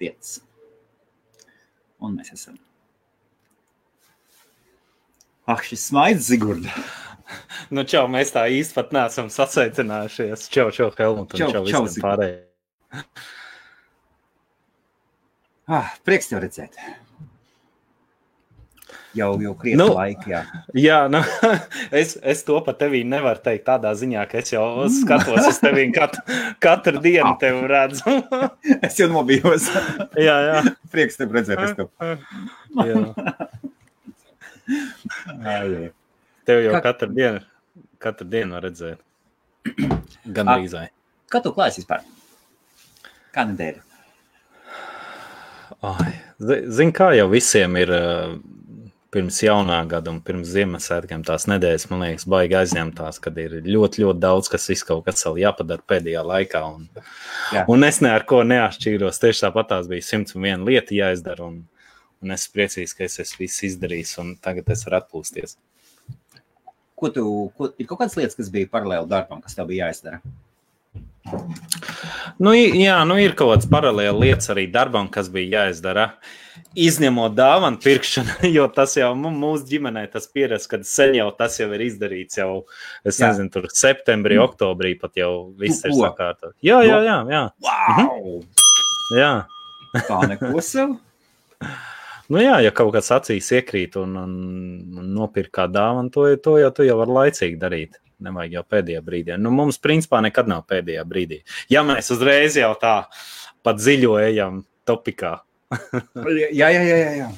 5. Un mēs esam. Ak, šis smaids, Zigurda. Nu, čau, mēs tā īsti pat neesam sasveicinājušies. Čau, čau, Helmut, čau, čau, čau visiem pārējiem. Ah, prieks tev redzēt. Jau, jau krietni Nu. laika, jā. Jā, nu, es, es to pat tevī nevaru teikt tādā ziņā, ka es jau skatos uz tevi katru, katru dienu, tevi redzu. Es jau nobijos. jā, jā. prieks tev redzēt. Es tev. jā. Jā, jā. Tev jau Kā- katru dienu, katru dienu var redzēt. Gan Ah. rīzai. Kā tu klājies vispār? Kā nedēļa? Zini, kā jau visiem ir uh, pirms jaunā gada un pirms Ziemassvētkiem tās nedēļas, man liekas, baigi aizņemtās, kad ir ļoti, ļoti daudz, kas viss kaut kas vēl jāpadara pēdējā laikā. Un, Jā. un es ne ar ko neatšķīros. Tieši tāpat tās bija 101 lieta jāizdara. Un, un es priecīgs, ka es esmu viss izdarījis, un tagad es varu atpūsties. Ko tu, ko, ir kaut kādas lietas, kas bija paralēli darbam, kas tev bija jāizdara? Nu, jā, nu ir kaut kādas paralēlas lietas arī darbam, kas bija jāizdara. Izņemot dāvanu pirkšanu, jo tas jau mūsu ģimenē tas pieredz, kad sen jau tas jau ir izdarīts. Jau, es Jā. nezinu, tur septembrī, oktobrī pat jau viss ir ko? sakārtots. Jā, jā, jā. jā, Wow! jā. Tā neko sev. Nu, jā, ja kaut kas acīs iekrīt un, un, un nopirkt kā dāvanu, to, to jau tu jau vari laicīgi darīt. Nevajag jau pēdējā brīdī. Nu, mums, principā, nekad nav pēdējā brīdī. Ja mēs uzreiz jau tā pat dziļo ejam topikā. Jā, jā, jā. jā, jā.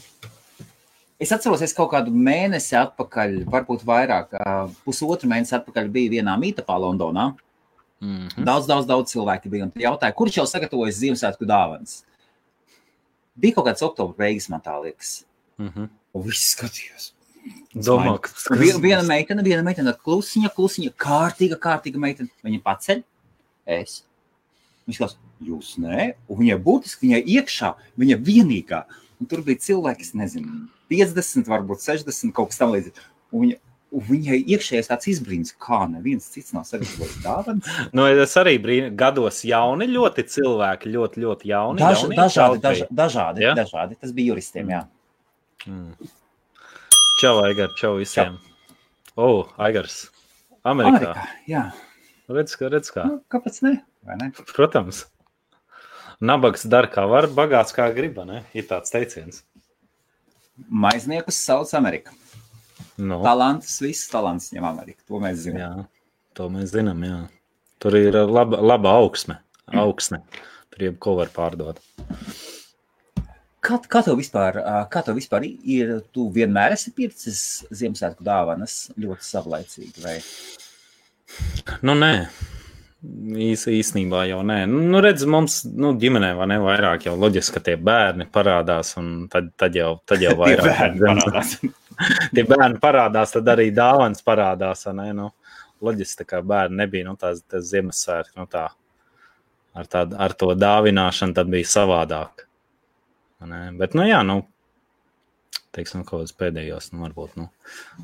Es atceros, es kaut kādu mēnesi atpakaļ, varbūt vairāk, pusotru mēnesi atpakaļ biju vienā mītapā Londonā. Mm -hmm. Daudz, daudz, daudz cilvēku bija un jautāja, kurš jau sagatavojas Ziemassvētku dāvanas. Bija kaut kāds oktobra beigas, man tā liekas. Mm -hmm. Un viss skatījās. Domā, ka tas Viena, viena meitene, viena meitene, klusiņa, klusiņa, kārtīga, kārtīga meitene. Viņa paceļ, es. Viņš skatās, jūs nē, un viņai būtiski, viņai iekšā, viņa vienīgā. Un tur bija cilvēki, es nezinu, 50, varbūt 60, kaut kas tam līdzīgs. Un viņa- un Viņai iekšējais tāds izbrīns, kā neviens cits nav sagatavojis dāvanas. Nu, es arī brīnu, gados jauni, ļoti cilvēki, ļoti, ļoti jauni. Daž, jauni dažādi, čautri. daž, dažādi, Ja? dažādi. Tas bija juristiem, jā. Mm. Čau, Aigar, čau visiem. O, oh, Aigars. Amerikā. Amerikā, jā. Redz, kā, redz kā. Nu, kāpēc ne? Vai ne? Protams. Nabags dara kā var, bagāts kā griba. Ne? Ir tāds teiciens. Maizniekus sauc Amerika. Nu, Talants, viss talants ņem Ameriku. To mēs zinām. jā, to mēs zinām. Jā. Tur ir laba, laba augsme. augsne. Tur jebko var pārdot. Kā, kā tev vispār, kā tev vispār ir? Tu vienmēr esi pircis Ziemassvētku dāvanas ļoti savlaicīgi. Vai? Nu, nē. Īs, īsnībā jau nē. Nu, nu, redz, mums nu, ģimenē vai ne vairāk jau loģiski, ka tie bērni parādās, un tad, tad, jau, tad jau vairāk bērni parādās. tie bērni parādās, tad arī dāvāns parādās. Ne? Nu, loģiski, kā bērni nebija nu, tās, tās Ziemassvētki. Nu, tā, ar, tād, ar to dāvināšanu tad bija savādāk. Bet, nu, jā, nu, teiksim, kaut kādos pēdējos, nu, varbūt nu,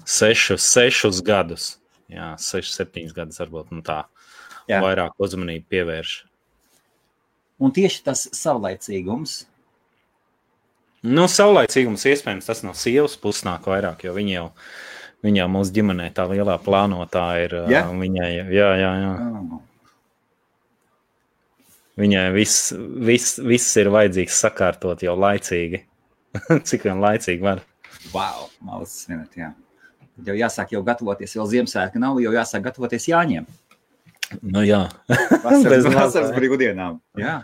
sešus, sešus gadus. Jā, sešus, septiņus gadus varbūt nu, tā Jā. vairāk uzmanību pievērš. Un tieši tas savlaicīgums, Nu, saulaicīgums iespējams tas no sievas puses nāk vairāk, jo viņa jau, viņa jau mūsu ģimenē tā lielā plānotāja ir. Ja? ā, Viņai, jā, jā, jā. oh, Viņai viss, viss, viss ir vajadzīgs sakārtot jau laicīgi. Cik vien laicīgi var. wow, malacis vienot, jā. Jau jāsāk jau gatavoties, vēl Ziemassvētku nav, jau jāsāk gatavoties jāņem. Nu, jā. Vasaras, vasaras brīvdienām. Jā.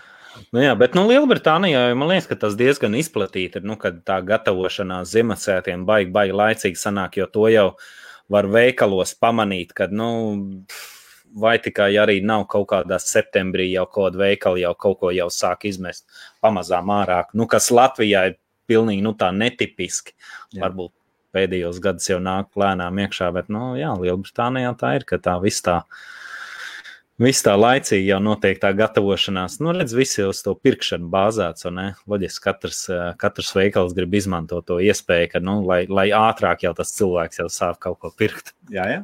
Nu, jā, bet nu, Lielbritānijā man liekas, ka tas diezgan izplatīti ir. Nu, kad tā gatavošanās Ziemassvētkiem baigi, baigi laicīgi sanāk, jo to jau var veikalos pamanīt, kad, nu, pff, vai tikai arī nav kaut kādā septembrī jau kaut kāda veikala jau kaut ko jau sāk izmest pamazām ārā. Nu, kas Latvijā ir pilnīgi nu, tā netipiski. Jā. Varbūt pēdējos gados jau nāk lēnām iekšā, bet, nu, jā, Lielbritānijā tā ir, ka tā viss tā. Viss tā laicīgi jau notiek tā gatavošanās. Nu, redz, visi uz to pirkšanu bāzēts. un, Loģiski, katrs, katrs veikals grib izmantot to iespēju, ka, nu, lai, lai ātrāk jau tas cilvēks jau sāk kaut ko pirkt. Jā, jā.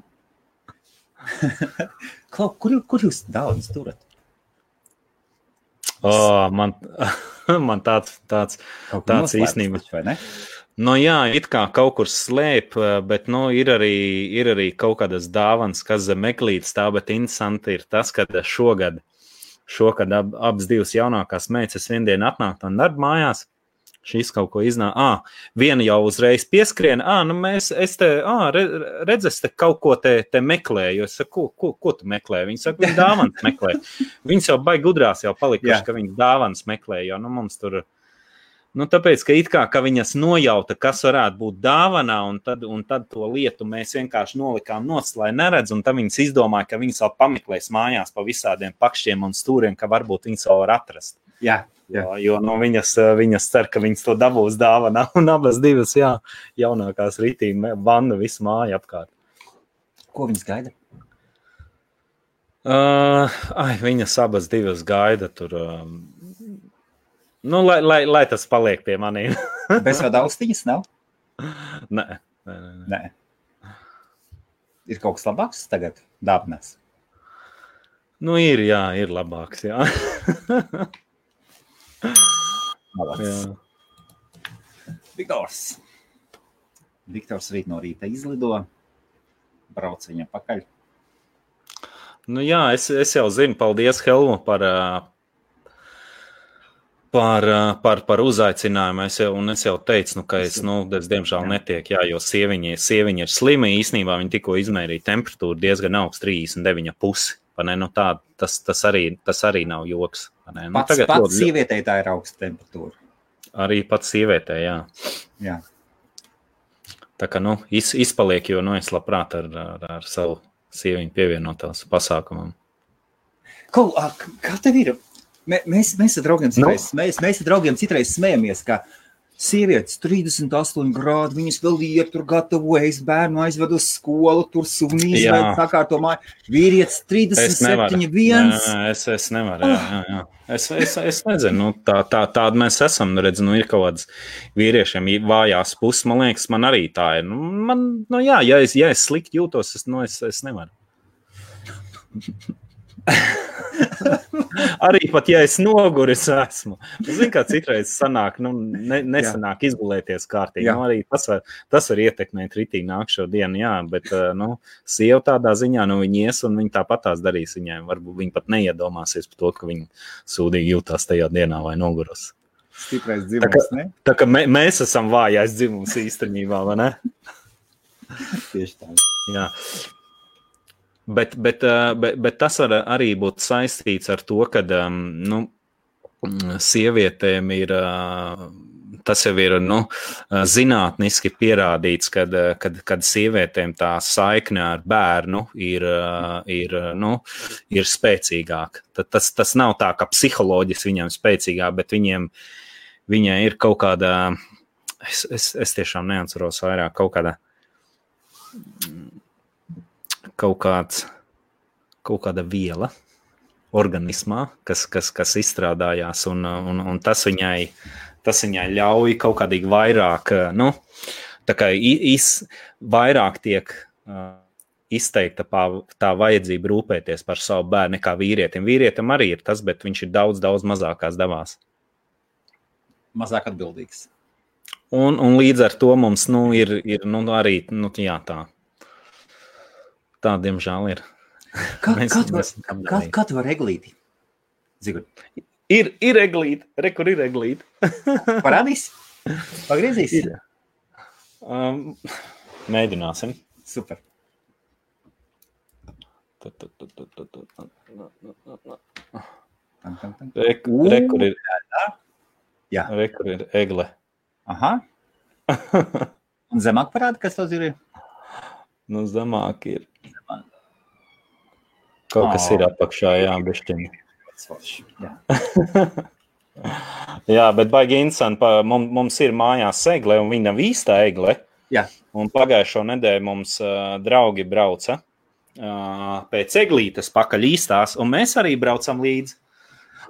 Klau, kur, kur jūs daudz turat? Oh, man, man tāds, tāds, tāds īstenībā. Nu, jā, it kā kaut kur slēp, bet nu, ir, arī, ir arī kaut kādas dāvanas, kas zem meklītes stāv. Bet interesanti ir tas, ka šogad, šogad ab, abas divas jaunākās meitas vienā dienā atnāk no darba mājās. Šīs kaut ko iznāk. Ah, viena jau uzreiz pieskrien. Ah, nu mēs, es te, ah, re, redz, es te kaut ko te, te meklēju. Es saku, ko, ko, ko tu meklē? Viņi saka, viņi dāvanas meklē. Viņas jau baigi gudrās jau palikuši, Jā. ka viņi dāvanas meklē. Jo, nu, mums tur, nu, tāpēc, ka it kā ka viņas nojauta, kas varētu būt dāvanā, un tad, un tad to lietu mēs vienkārši nolikām nost, lai neredz, un tad viņas izdomāja, ka viņas vēl pameklēs mājās pa visādiem pakšķiem un stūriem, ka varbūt viņas vēl var atrast. Jā, Jā. Jo, jo nu, viņas, viņas cer, ka viņas to dabūs dāvanā, un abas divas, jā, jaunākās rītīgi vanda visu māju apkārt. ko viņas gaida? Uh, ai, viņas abas divas gaida tur. Um, nu, lai, lai, lai tas paliek pie maniem. Bezvada austiņas nav? Nē, nē, nē. nē. Ir kaut kas labāks tagad, dāvinās. Nu, ir, jā, ir labāks. Jā. Viktors. Viktors rīt no rīta izlido, brauc viņam pakaļ. Nu, jā, es, es jau zinu, paldies Helmu par, par, par, par uzaicinājumu. Es jau, un es jau teicu, nu, ka es, nu, es diemžēl netiek, jā, jo sieviņa, sieviņa ir slima. Īsnībā viņa tikko izmērīja temperatūru diezgan augstu, 39,5. Nu, tā, tas, tas, arī, tas arī nav joks. Nu, Pats, tagad pats ļoti- sievietei tā ir augsta temperatūra. Arī pats sievietē, jā. Jā. Tā kā nu, iz, izpaliek, jo nu, es labprāt ar, ar, ar savu sieviņu pievienotos pasākumam. Kau, a, k- kā tev ir? Mē- Mēs, mēs ar draugiem citreiz, no. mēs, mēs ar draugiem citreiz smējamies, ka sievietes 38 grādi, viņas vēl iet tur gatavojas, bērnu aizved uz skolu, tur sunīs vai sakārto māju. Vīrietis Es nevaru. 37, viens. Nē, es, es nevaru. Jā, jā, jā. Es, es, es nezinu, nu, tā, tā, tāda mēs esam. Nu, redz, nu, ir kaut kādas vīriešiem vājās puses. Man liekas, man arī tā ir. Nu, man, nu, jā, ja es, ja es slikti jūtos, es, nu, es, es nevaru. arī pat, ja es noguris esmu. Zinu, kā citreiz sanāk, nu, ne, nesanāk izgulēties kārtīgi. Jā. Nu, arī tas var, tas var ietekmēt ritīgi nākšo dienu, jā, bet, eh, nu, sieva tādā ziņā, nu, viņa ies un viņa tāpat tās darīs viņai. Varbūt viņa pat neiedomāsies par to, ka viņa sūdīgi jūtās tajā dienā vai nogurus. Stiprais Tā dzimums, ne? Tā kā mē, mēs esam vājais dzimums īstenībā, vai ne? Tieši tā. Jā. Bet, bet, eh, bet, bet tas var arī būt saistīts ar to, ka um, nu, sievietēm ir. Uh, Tas jau ir nu, eh, zinātniski pierādīts, kad, eh, kad, kad sievietēm tā saikne ar bērnu ir, eh, ir, eh, nu, ir spēcīgāka. Tas, tas nav tā, ka psiholoģiski viņiem ir spēcīgāk, bet viņiem, viņai ir kaut kāda, es, es, es tiešām neatceros vairāk, kaut kāda kaut, kāds, kaut kāda viela organismā, kas, kas, kas izstrādājās, un, un, un tas, viņai, tas viņai ļauj kaut kādīgi vairāk, nu, tā kā iz, vairāk tiek uh, izteikta pā, tā vajadzība rūpēties par savu bērnu nekā vīrietim. Vīrietim arī ir tas, bet viņš ir daudz, daudz mazākās devās. Mazāk atbildīgs. Un, un līdz ar to mums nu, ir, ir nu, arī nu, jā, tā. Tā, diemžēl, ir. Kā, Mēs- kā, tu var, eglīti? Zigur, Ir, ir eglīte, re, kur ir eglīte. parādīs? Pagriezīs? Ir. Um, mēģināsim. Super. Tu, tu, tu, tu, tu, tu, tu. Tam, tam, tam. Re, re, kur ir, Jā. re, kur ir egle. Aha. Un zemāk parāda, kas tas ir? Nu, zemāk ir. Kaut kas Ā. ir apakšā, jā, bešķiņi. Jā. Jā, bet baigi interesanti. Mums, mums ir mājās egle, un viņa nav īsta egle. Jā. Un pagājušo nedēļu mums uh, draugi brauca uh, pēc eglītes pakaļ īstās, un mēs arī braucam līdzi.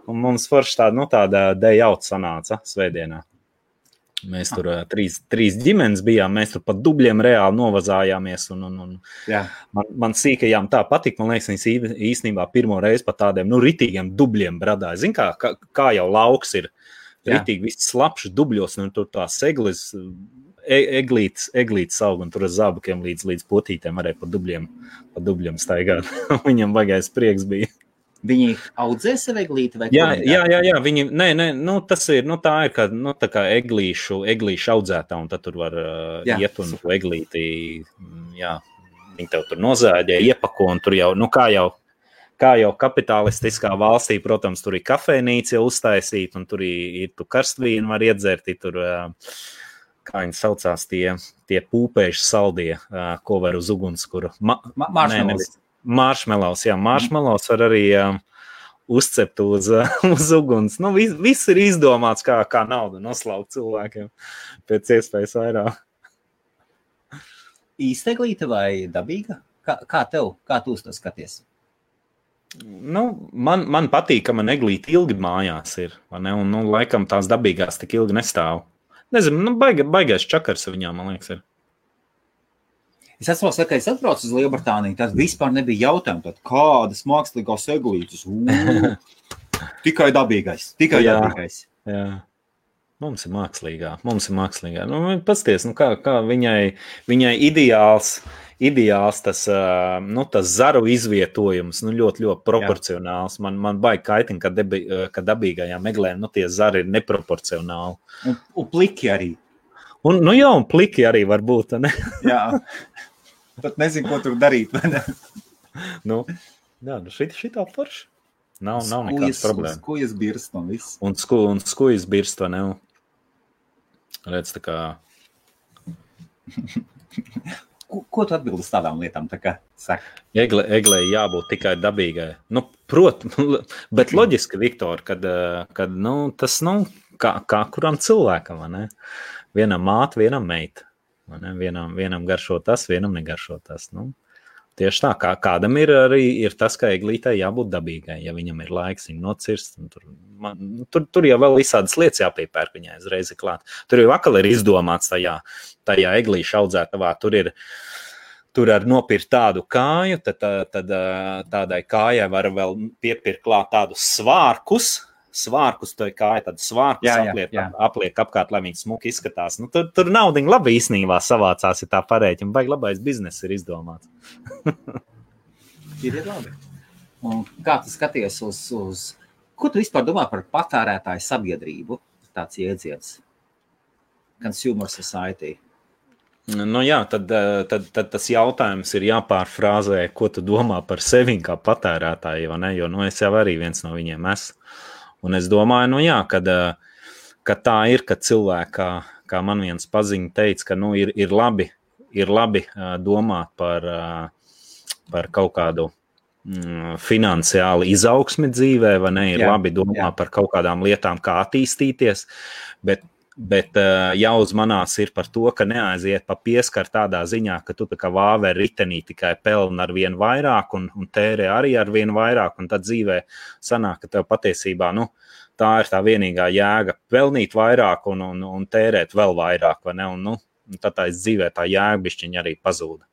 Un mums forši tāda, nu, tāda dejauta sanāca svētdienā. Mēs tur uh, trīs, trīs ģimenes bijām, mēs tur pat dubļiem reāli novazājāmies. Un, un, un Jā. man, man sīkajām tā patika. Man liekas, viņas īstenībā pirmo reizi pa tādiem nu, ritīgiem dubļiem bradāja. Zini, kā, kā, kā jau lauks ir. Ritīgi viss slapjš dubļos, un tur tās eglis, e, eglītes, eglītes aug, un tur ar zābakiem līdz, līdz potītēm varēja pa dubļiem, pa dubļiem staigāt. Viņam baigais prieks bija. Viņi audzē sev eglīti vai Jā, jā, jā, jā viņi, nē, nē, nu, tas ir, nu, tā ir, kā, nu, tā kā eglīšu, eglīšu audzētā, un tad tur var uh, Jā, iet un to eglīti, mm, jā, viņi tev tur nozāģē, iepako, un tur jau, nu, kā jau, kā jau kapitalistiskā valstī, protams, tur ir kafejnīca uztaisīta, un tur ir, tu karstvīnu var iedzert, tur, kā viņi saucās, tie, tie pūpējuši saldie, ko var uz uguns, kur, ma, Ma- Nē, nevis- Maršmelos, jā, maršmelos var arī um, uzcept uz, uz uguns. Nu, viss, viss ir izdomāts, kā, kā naudu noslaukt cilvēkiem pēc iespējas vairāk. Īsta eglīte vai dabīga? Kā, kā tev, kā tu uz to skaties? Nu, man, man patīk, ka man eglīte ilgi mājās ir. Ne? Un, nu, laikam tās dabīgās tik ilgi nestāv. Nezinu, nu, baiga, baigais čakars viņām, man liekas, ir. Es atceros, ka, kad es atbraucu uz Lielbritāniju, tad vispār nebija jautājumu, tad kādas mākslīgās eglītes. Tikai dabīgais, tikai Jā. dabīgais. Jā. Mums ir mākslīgā, mums ir mākslīgā. Nu, Pasties, nu, kā, kā viņai, viņai ideāls, ideāls tas, nu, tas zaru izvietojums, nu, ļoti, ļoti proporcionāls. Man, man baigi kaitina, ka, debi, ka dabīgajām meglēm nu, tie zari ir neproporcionāli. Un, un pliki arī. Un, nu, jā, un pliki arī var būt. Ne? Jā. Pat nezinu, ko tur darīt. Nu, jā, nu šit, šitā forša. Nav, nav nekādas problēmas. Kujas birst un viss. Un, sku, un skujas birst, vai ne? Redz, tā kā Ko, ko tu atbildi uz tādām lietām? Tā kā Egle, eglei jābūt tikai dabīgai. Nu, Protams, bet loģiski, Viktor, kad, eh, kad nu, tas nu, kā, kā kuram cilvēkam, ne? Vienam māte, vienam meita. Vienam, vienam garšo tas, vienam negaršo tas. Nu, tieši tā, kā kādam ir arī ir tas, ka eglītei jābūt dabīgai. Ja viņam ir laiks viņu nocirst, tur, man, nu, tur, tur jau vēl visādas lietas jāpiepērk viņai uzreiz klāt. Tur jau atkal ir izdomāts tajā, tajā eglīša audzētavā. Tur ir tur var nopirkt tādu kāju, tad, tad, tādai kājai var vēl piepirkt klāt tādus svārkus. Svārkus tā kāja, tad svārkus Jā, jā, apliek, jā. apliek apkārt, lai viņi smuki izskatās. Nu, tur tur nauda labi īstenībā savācās, ja tā pareiķina. Baigi labais bizness ir izdomāts. ir, ir labi. Un kā tu skaties uz, uz, ko tu vispār domā par patērētāju sabiedrību? Tāds jēdziens. Consumer society. Nu, jā, tad, tad, tad tas jautājums ir jāpārfrāzē, ko tu domā par sevi kā patērētāju. vai ne? Jo nu, es jau arī viens no viņiem esmu. Un es domāju, nu, jā, kad, eh, ka tā ir, ka cilvēki, kā, man viens paziņš, teica, ka nu, ir, ir labi, ir labi eh, domāt par, eh, par kaut kādu mm, finansiālu izaugsmi dzīvē, vai ne? Ir Jā, labi domāt jā. par kaut kādām lietām, kā attīstīties. Bet Bet uh, jāuzmanās ir par to, ka neaiziet pa pieskaru tādā ziņā, ka tu tā kā vāve ritenī tikai pelni ar vien vairāk un, un tērē arī ar vien vairāk, un tad dzīvē sanāk, ka tev patiesībā nu, tā ir tā vienīgā jēga - pelnīt vairāk un, un, un tērēt vēl vairāk, vai ne? Un, nu, un tad tā dzīvē tā jēga bišķiņa arī pazūda.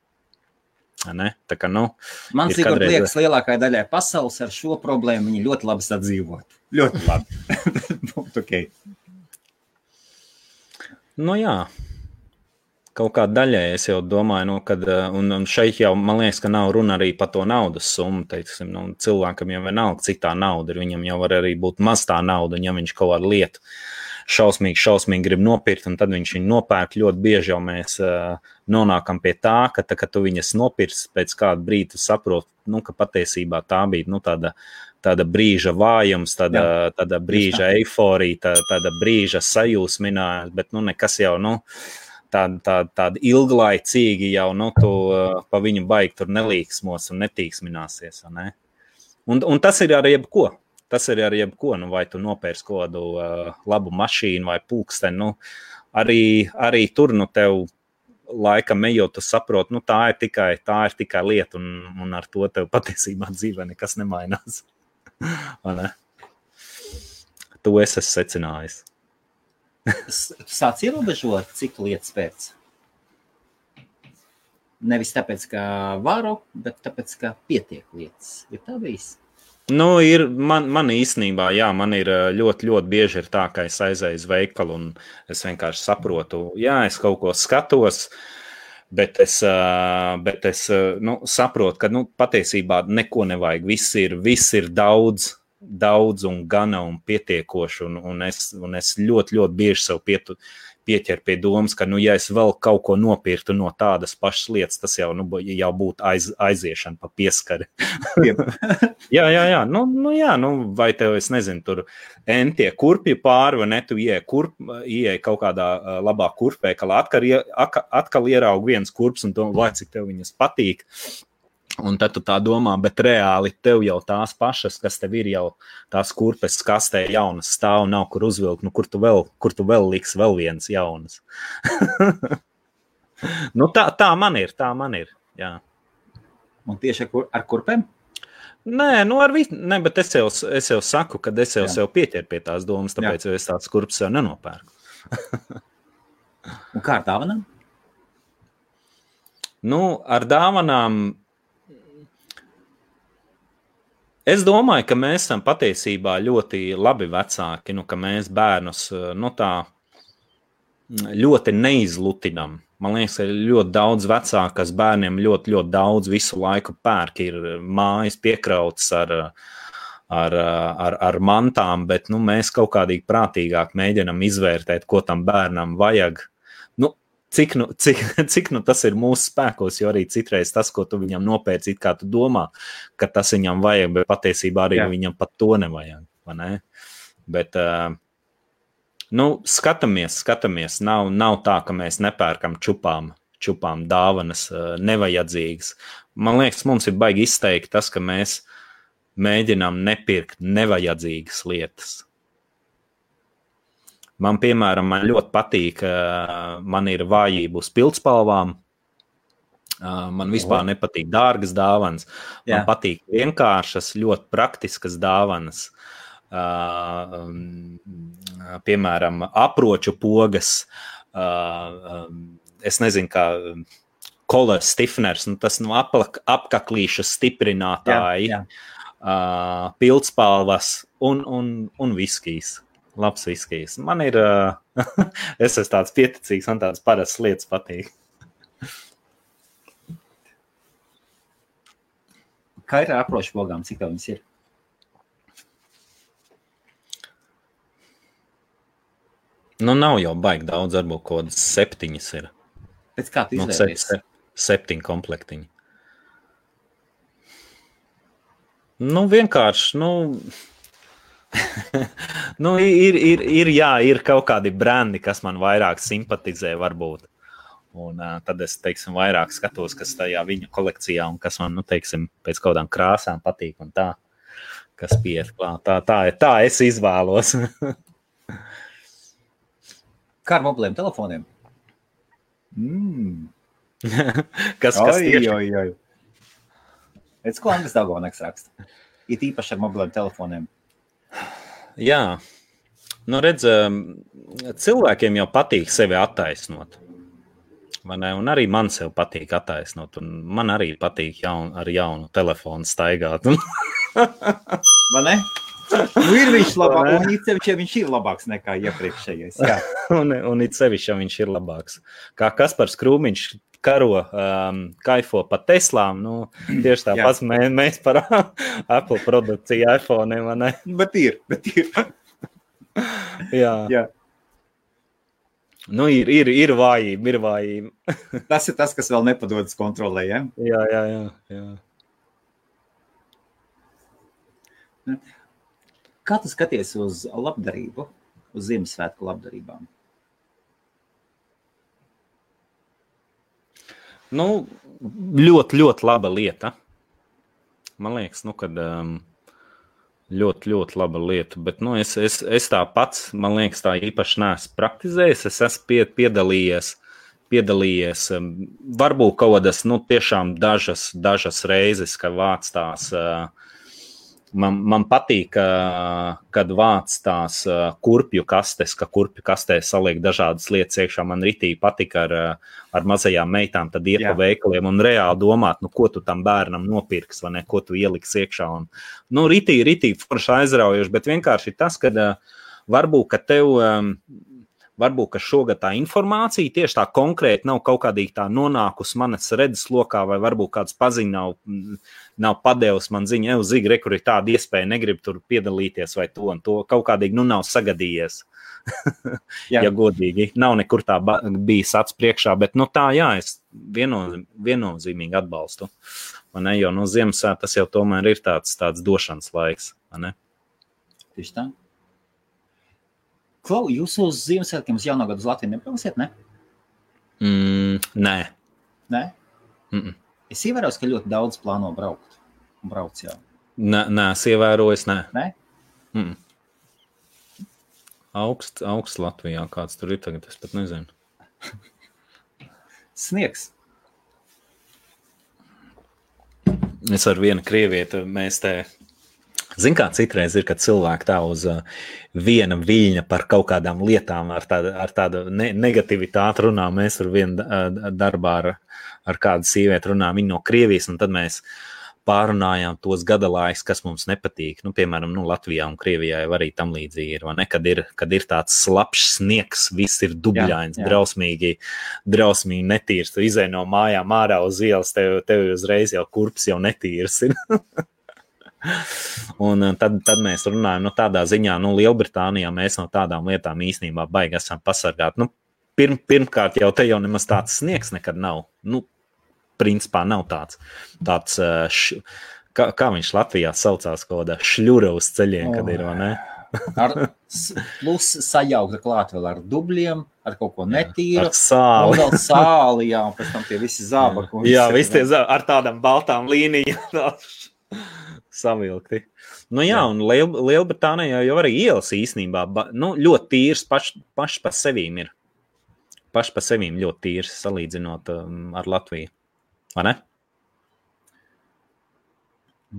Ne? Tā kā, nu, Man Ir liekas, lielākajai daļai pasaules ar šo problēmu viņi ļoti labi sadzīvot. Ļoti labi. Būtu okay. Nu, jā. Kaut kā daļai es jau domāju, nu, kad, eh, un, un šeit jau man liekas, ka nav runa arī par to naudas summu. Teiksim, nu, cilvēkam jau vienalga, cik tā nauda ir. Viņam jau var arī būt maz tā nauda, un ja viņš kaut kādu lietu šausmīgi, šausmīgi grib nopirkt, un tad viņš viņu nopērk. Ļoti bieži jau mēs uh, nonākam pie tā, ka, tā, kad tu viņas nopirksi, pēc kāda tu saproti, nu, ka patiesībā tā bija nu, tāda. Tāda brīža vājums, tāda, tāda brīža eiforija, tā, tāda brīža sajūsminājums, bet nu, nekas jau nu, tāda, tāda, tāda ilglaicīgi jau nu, tu uh, pa viņu baigi tur nelīksmos un netīksmināsies. Ne? Un, un tas ir ar jebko. Tas ir ar jebko, nu, vai tu nopērci kādu uh, labu mašīnu vai pulksteni. Nu, arī, arī tur nu, tev laikam ejot, tu saproti, nu, tā ir tikai, tā ir tikai lieta, un, un ar to tev patiesībā dzīvē nekas nemainās. To es esmu secinājis. Sāc ierobežot, cik lietas pēc. Nevis tāpēc, ka varu, bet tāpēc, ka pietiek lietas. Ir tā bijis. Nu, ir, man, man īstenībā, jā, man ir ļoti, ļoti bieži ir tā, ka es aizēju uz veikalu un es vienkārši saprotu, jā, es kaut ko skatos, bet es, bet es nu, saprotu, ka nu, patiesībā neko nevajag. Viss ir, viss ir daudz, daudz un gana un pietiekoši, un, un, es, un es ļoti, ļoti bieži sev pietu, pieķer pie domas, ka, nu, ja es vēl kaut ko nopirktu no tādas pašas lietas, tas jau, nu, jau būtu aiz, aiziešana pa pieskari. jā, jā, jā. Nu, nu, jā, nu, vai tev, es nezinu, tur entie kurpji pāri, vai ne, tu ieej, kurp, ieej kaut kādā labā kurpveikalā, atkal, atkal ieraug viens kurps un to, vai cik tev viņas patīk. Un tad tu tā domā, bet reāli tev jau tās pašas, kas tev ir jau tās kurpes kastē, jaunas stāv, nav kur uzvilkt. Nu, kur tu vēl, kur tu vēl liks vēl viens jaunas? nu, tā, tā man ir, tā man ir. Jā. Un tieši ar, kur, ar kurpēm? Nē, nu ar visu, ne, bet es jau, es jau saku, ka es jau sev pieķeru pie tās domas, tāpēc Jā. es tādas kurpes sev nenopērku. Un kā ar dāvanām? Nu, ar dāvanām Es domāju, ka mēs esam patiesībā ļoti labi vecāki, nu, ka mēs bērnus nu, tā ļoti neizlutinām. Man liekas, ka ļoti daudz vecāku, kas bērniem ļoti, ļoti daudz visu laiku pērk, ir mājas piekrauts ar, ar, ar, ar mantām, bet nu, mēs kaut kādīgi prātīgāk mēģinam izvērtēt, ko tam bērnam vajag cik nu, cik, cik nu tas ir mūsu spēkos, jo arī citreiz tas, ko tu viņam nopērci, it kā tu domā, ka tas viņam vajag, bet patiesībā arī Jā. viņam pat to nevajag. Ne? Bet, uh, nu, skatāmies, skatāmies. Nav, nav tā, ka mēs nepērkam čupām, čupām dāvanas, uh, nevajadzīgas. Man liekas, mums ir baigi izteikti tas, ka mēs mēģinām nepirkt nevajadzīgas lietas. Man, piemēram, man ļoti patīk, man ir vājība uz pildspalvām. Man vispār oh. nepatīk dārgas dāvanas. Man Jā. patīk vienkāršas, ļoti praktiskas dāvanas. Piemēram, aproču pogas. Es nezinu, kā kola stifners, nu, tas no aplak, apkaklīšu stiprinātāji, pildspalvas un, un, un viskijas labs viskijs. Man ir, uh, es esmu tāds pieticīgs, man tādas parastas lietas patīk. Kā ir ar aprošu pogām, cik tev viņas ir? Nu, nav jau baigi daudz, varbūt kaut kādas septiņas ir. Pēc kā tu izvēlies? Nu, se, septiņi komplektiņi. Nu, vienkārši, nu, nu, ir, ir, ir, jā, ir kaut kādi brendi, kas man vairāk simpatizē, varbūt. Un uh, tad es teiksim, vairāk skatos, kas tajā viņa kolekcijā un kas man nu, teiksim, pēc kaut kādām krāsām patīk. Tā, kas pieiet klāt. Tā, tā, tā es izvēlos. Kā ar mobiliem telefoniem? Mm. kas tas ir? Redz, ko Andris Dagovnieks raksta? It īpaši ar mobiliem telefoniem. Jā, nu redz, cilvēkiem jau patīk sevi attaisnot. Un arī man sev patīk attaisnot. Man arī patīk jaun, ar jaunu telefonu staigāt. Vai ne? Nu, ir viņš labāks, un it sevišķi viņš ir labāks nekā iepriekšējais. un, un it sevišķi viņš ir labāks. Kā Kaspars Krūmiņš karo, um, kaifo pa Teslām. Nu, tieši tāpat mē, mēs par Apple produkciju iPhone. Bet ir, bet ir. jā. jā. Nu, ir, ir, ir vājība, ir vājība. tas ir tas, kas vēl nepadodas kontrolē. Ja? Jā, jā, jā. jā. Kā tu skaties uz labdarību, uz Ziemassvētku labdarībām? Nu, ļoti, ļoti laba lieta. Man liekas, nu, kad um, ļoti, ļoti laba lieta. Bet nu, es, es, es tā pats, man liekas, tā īpaši neesmu praktizējis. Es esmu pie, piedalījies, piedalījies um, varbūt kaut kādas, nu, tiešām dažas, dažas reizes, kad vāc tās. Uh, Man, man patīk, kad vāc tās kurpju kastes, ka kurpju kastē saliek dažādas lietas iekšā. Man ritīgi patīk ar, ar mazajām meitām, tad iet pa veikaliem un reāli domāt, nu, ko tu tam bērnam nopirks, vai ne, ko tu ieliks iekšā. Un, nu, ritīgi, ritīgi forši aizraujoši, bet vienkārši tas, ka varbūt, ka tev. Um, varbūt šogad tā informācija tieši tā konkrēti nav kaut kādīgi tā nonākusi manas redzeslokā, vai varbūt kāds paziņš nav, nav padevis man ziņu, ej, zigi, re, kur ir tāda iespēja, negrib tur piedalīties vai to un to. Kaut kādīgi nu nav sagadījies. ja godīgi, nav nekur tā bijis acs priekšā, bet nu, tā, jā, es viennozīm, viennozīmīgi atbalstu. Ne, jo no nu, Ziemassvētku tas jau tomēr ir tāds, tāds došanas laiks. Tieši tā. Klau, jūs uz Ziemassvētkiem uz jaunā gada uz Latviju nebrauksiet, ne? Mm, nē. Nē? Mm -mm. Es ievēroju, ka ļoti daudz plāno braukt. Brauc jau. Nē, nē es ievēroju, nē. nē? Mm. Augsts, augsts Latvijā kāds tur ir tagad, es pat nezinu. Sniegs. Es ar vienu krievieti, mēs te Ziniet, kā citreiz ir, kad cilvēki tā uz uh, viena viļņa par kaut kādām lietām ar tādu, ar tādu ne negativitāti runā. Mēs ar vienu uh, darbā ar, ar kādu sievieti runājam, viņa no Krievijas, un tad mēs pārunājām tos gadalaikus, kas mums nepatīk. Nu, piemēram, nu, Latvijā un Krievijā jau arī tam līdzīgi ir. Ne? Kad, ir kad ir tāds slapjš sniegs, viss ir dubļains, jā, jā. drausmīgi, drausmīgi netīrs. Tu izej no mājām ārā uz ielas, tev, tev uzreiz jau kurps jau netīrs. Un eh, tad, tad mēs runājam, nu, tādā ziņā, nu, Lielbritānijā mēs no tādām lietām īstenībā baigi esam pasargāti. Nu, pirm, pirmkārt, jau te jau nemaz tāds sniegs nekad nav. Nu, principā nav tāds. tāds eh, š, kā, kā viņš Latvijā saucās, kaut kāda šļura uz ceļiem, oh. kad ir, vai ne? ar plus sajaukta klāt vēl ar dubļiem, ar kaut ko netīru. Ar sāli. Vēl sāli, jā, un pēc tam tie visi zābaki. Jā, visi tie zābaki ar tādām baltām līnijām savilkti. Nu, jā, jā. un Liel, Lielbritānijā jau arī ielas īstenībā ba, nu, ļoti tīrs paš, paš par sevi ir. Paši par sevi ļoti tīrs salīdzinot um, ar Latviju. Vai ne?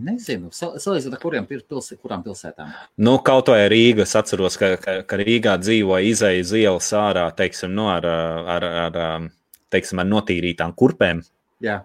Nezinu, salīdzinot ar kuriem pils, kurām pilsētām. Nu, kaut vai Rīga. Es atceros, ka, ka, ka Rīgā dzīvoja izēja uz ielas ārā, teiksim, no, nu, ar, ar, ar, ar, teiksim, ar notīrītām kurpēm. Jā.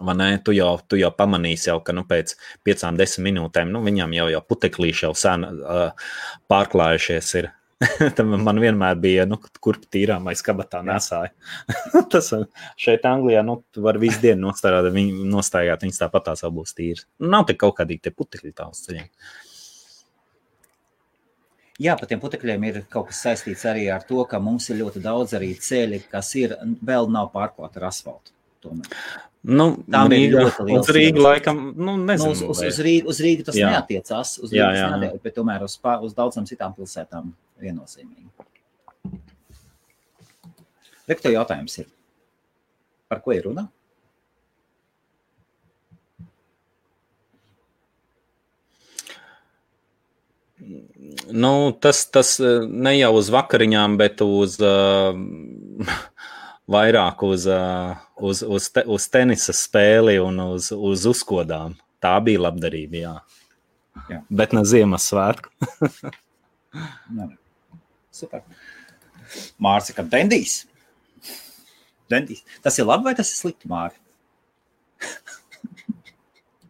Ne, tu, jau, tu jau pamanīsi, jau, ka nu, pēc piecām, desmit minūtēm nu, viņam jau, jau puteklīši jau sen uh, pārklājušies. Ir. man vienmēr bija, nu, kur tīrām aiz kabatā nesāja. Tas šeit, Anglijā, nu, var visu dienu nostājāt, viņu, nostājāt, viņas tāpat tās būs tīras. Nav te kaut kādīgi te putekļi tāls ceļiem. Jā, par tiem putekļiem ir kaut kas saistīts arī ar to, ka mums ir ļoti daudz arī ceļi, kas ir vēl nav pārklāti ar asfaltu. Tomēr. Nu, Rīga, ir ļoti liela. Uz Rīgas laikam, nu, nezinu. Nu, uz, uz, uz, Rīgu, uz Rīgu tas jā. neatiecās, uz Rīgas jā, jā. Nedēļ, bet tomēr uz, uz daudzām citām pilsētām viennozīmīgi. Rektor jautājums ir, par ko ir runa? Nu, tas, tas eh, ne jau uz vakariņām, bet uz uh, vairāk uz, uz, uz, te, uz tenisa spēli un uz, uz uzkodām. Tā bija labdarība, jā. jā. Bet ne Ziemassvētku. Super. Mārcis, ka dendīs. dendīs. Tas ir labi vai tas ir slikti, Mārcis?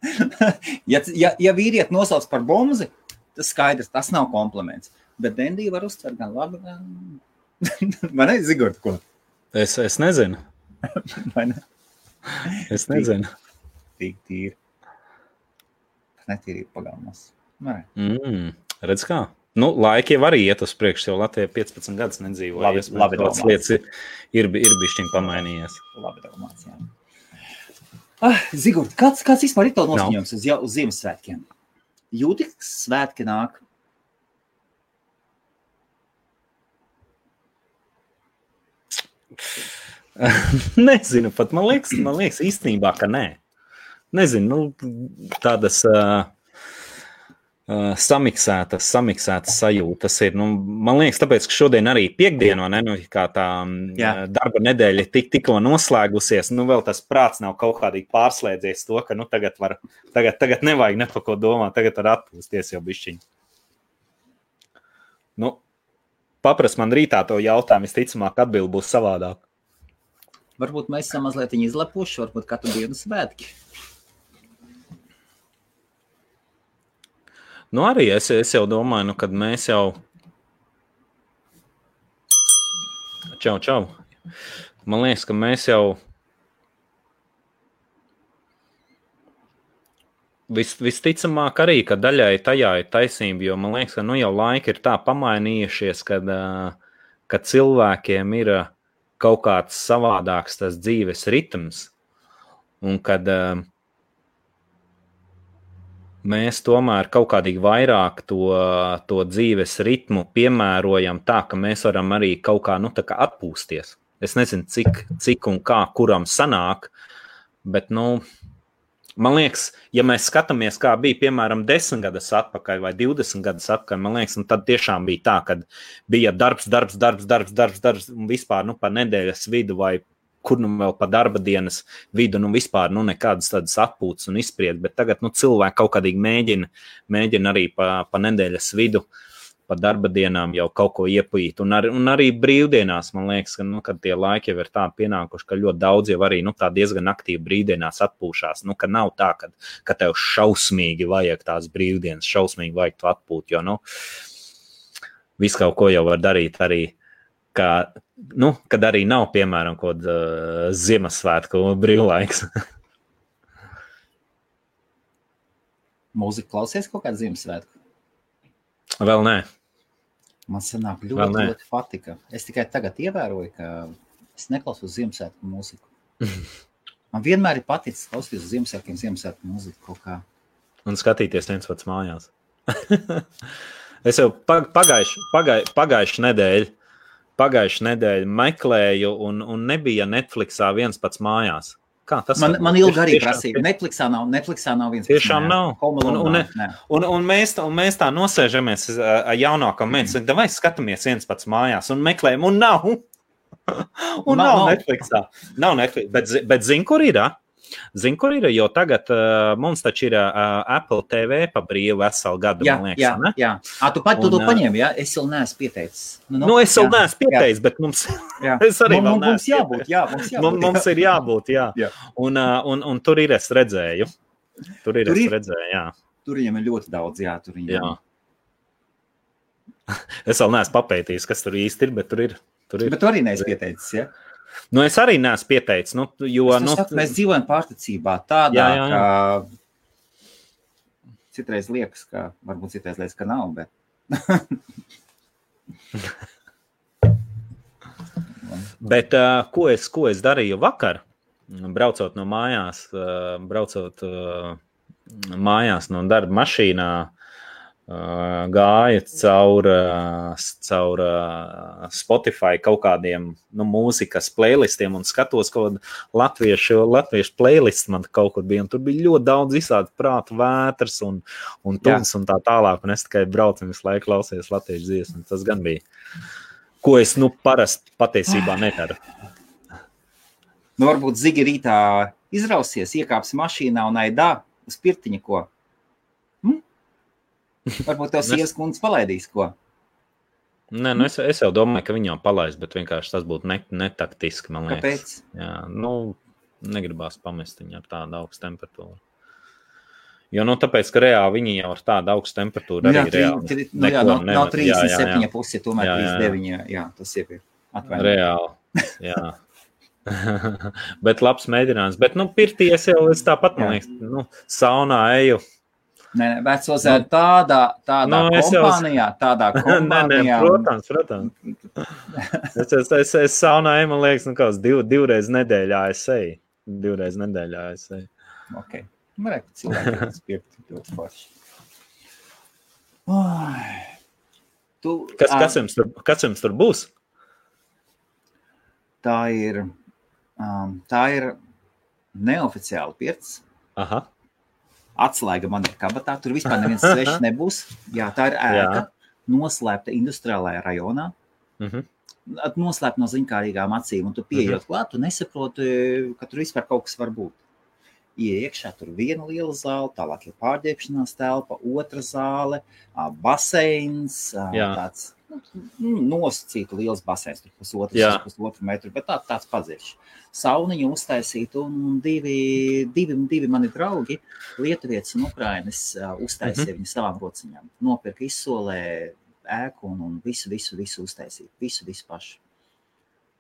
ja, ja, ja vīrieti nosauc par bomzi, tas skaidrs, tas nav kompliments. Bet dendiju var uztvert gan labi, gan. Vai ne, Zigorda, ko? Es, es nezinu. ne? Es nezinu. Tik tīri. Netīrība pagalmās. Mm, redz kā? Nu, laiki jau arī iet uz priekšu, jo Latvija 15 gadus nedzīvoja. Labi, labi domāts. lietas ir, ir, ir bišķiņ pamainījies. Labi domāts, jā. Ah, Zigurd, kāds, kāds vispār ir to noskaņojums uz, uz Ziemassvētkiem? Jūti, ka svētki nāk Nezinu, pat man liekas, man liekas īstenībā, ka nē. Nezinu, nu, tādas. Uh, Uh, samiksētas, samiksētas sajūtas ir. Nu, man liekas, tāpēc, ka šodien arī piekdiena, ne, nu, kā tā Jā. darba nedēļa tik, tikko noslēgusies, nu, vēl tas prāts nav kaut kādīgi pārslēdzies to, ka, nu, tagad var, tagad, tagad nevajag ne par ko domāt, tagad var atpūsties jau bišķiņi. Nu, paprast man rītā to jautājumu, visticamāk, atbild būs savādāk. Varbūt mēs esam mazliet izlepuši, varbūt katru dienu svētki. Nu, arī es, es jau domāju, nu, kad mēs jau. Čau, čau. Man liekas, ka mēs jau. Vis, visticamāk, arī ka daļai tajā ir taisnība, jo man liekas, ka nu, jau laiki ir tā pamainījušies, kad, kad cilvēkiem ir kaut kāds savādāks tas dzīves ritms. Un kad mēs tomēr kaut kādīgi vairāk to, to dzīves ritmu piemērojam tā, ka mēs varam arī kaut kā, nu, kā atpūsties. Es nezinu, cik, cik un kā kuram sanāk, bet, nu, man liekas, ja mēs skatāmies, kā bija piemēram 10 gadus atpakaļ vai 20 gadus atpakaļ, man liekas, tad tiešām bija tā, ka bija darbs, darbs, darbs, darbs, darbs, darbs un vispār nu, pa nedēļas vidu vai kur nu vēl pa darba dienas vidu, nu vispār nu, nekādas tādas atpūtas un izspriedzes, bet tagad nu, cilvēki kaut kādīgi mēģina, mēģina arī pa, pa nedēļas vidu. Pa darba dienām jau kaut ko iepīt, un, ar, un arī brīvdienās man liekas, ka, nu, tie laiki jau ir tādi pienākuši, ka ļoti daudz jau arī nu, diezgan aktīvi brīvdienās atpūšās. Nu, ka nav tā, ka, ka tev šausmīgi vajag tās brīvdienas, šausmīgi vajag to atpūt, jo nu, visu kaut ko jau var darīt arī ka, nu, kad arī nav, piemēram, kaut kāda uh, Ziemassvētku brīvlaiks. Mūzika klausies kaut kādā Ziemassvētku? Vēl nē. Man sanāk ļoti, ļoti patika. Es tikai tagad ievēroju, ka es neklausos Ziemassvētku mūziku. Man vienmēr ir paticis klausīties Ziemassvētkiem, Ziemassvētku mūziku kaut kā. Un skatīties viens pats mājās. es jau pagājuši, pagājuši, pagājuši nedēļu pagājušā nedēļa meklēju, un, un nebija Netflixā viens pats mājās. Kā tas man, man ilgi arī prasīja. Netflixā nav, Netflixā nav viens. Tiešām nav. Un, un, un, un, un, mēs, un mēs tā nosēžamies ar jaunāko mēnesi, vai skatāmies viens pats mājās un meklējam, un nav. un nav, nav Netflixā. Nav Netflix, bet, bet zini, kur ir? Zini, kur ir? Jo tagad uh, mums taču ir uh, Apple TV pa brīvu veselu gadu. Jā, liekas, jā, ne? jā. À, tu pat tu to paņēmi, jā? Es vēl neesmu pieteicis. Nu, nu, nu es vēl jā, neesmu pieteicis, jā. bet mums, es arī mums, mums jābūt. Jā, mums, jābūt, mums, mums ir jābūt, jā. jā. Un, uh, un, un tur ir es redzēju. Tur ir tur es ir, redzēju, jā. Tur viņam ir ļoti daudz, jā. Tur viņam. jā. Es vēl neesmu papētījis, kas tur īsti ir, bet tur ir. Tur ir. Bet tu arī neesi pieteicis? Ja? Nu, es arī neesmu pieteicis. Nu, jo, nu, saku, mēs dzīvojam pārticībā tādā, jā, jā, jā. ka citreiz liekas, ka varbūt citreiz liekas, ka nav. Bet... bet uh, ko, es, ko es darīju vakar? Braucot no mājās, uh, braucot uh, mājās no darba mašīnā, gāja caur, caur Spotify kaut kādiem nu, mūzikas playlistiem un skatos kādu latviešu, latviešu playlistu man kaut kur bija. Tur bija ļoti daudz visādi prātu vētras un, un tuns un tā tālāk. Un es tikai braucu visu laiku klausies latviešu dziesmu. Tas gan bija, ko es nu parasti patiesībā nedaru. Nu, varbūt Zigi rītā izrausies, iekāpsi mašīnā un aidā uz pirtiņa ko Varbūt tev sievas kundze palaidīs ko. Nē, nu es, es jau domāju, ka viņam palaist, bet vienkārši tas būtu net, netaktiski. Kāpēc? Jā, nu, negribās pamest viņu ar tādu augstu temperatūru. Jo, nu, tāpēc, ka reāli viņi jau ar tādu augstu temperatūru nu, jā, arī reāli. Tri, nu, jā, nav, nav 37 pusi, tomēr jā, jā. 39, jā, tas ir atvainojums. Reāli, jā. bet labs mēģinājums. Bet, nu, pirties jau es tāpat, man liekas, nu, saunā eju Nē, nē vecos nu, tādā, tādā nu, kompānijā, jau... tādā kompānijā. nē, nē, protams, protams. es, es, es, es saunāju, man liekas, nu, kāds div, divreiz nedēļā es eju. Divreiz nedēļā es eju. Ok. Varētu nu, cilvēki tas piekrist ļoti forši. Oh. Tu, kas, kas, jums tur, kas jums tur būs? Tā ir, um, tā ir neoficiāla pirts. Aha Atslēga man ir kabatā, tur vispār neviens svešs nebūs. Jā, tā ir ēka, noslēpta industriālajā rajonā. Mhm. At- Noslēpta no ziņkārīgām acīm, un tu pieejot klāt, tu nesaproti, ka tur vispār kaut kas var būt. Iekšā tur viena liela zāle, tālāk ir pārģērbšanās telpa, otra zāle, baseins, Jā. tāds nu, nosacīta liels baseins, tur pusotrs, Jā. pusotru metru, bet tā, tāds padziļš. Sauniņu uztaisīt, un divi, divi, divi mani draugi, Lietuvietis un Ukrainis, uztaisīja viņu savām rociņām. Nopirka izsolē ēku un, un visu, visu, visu uztaisīt, visu, visu pašu.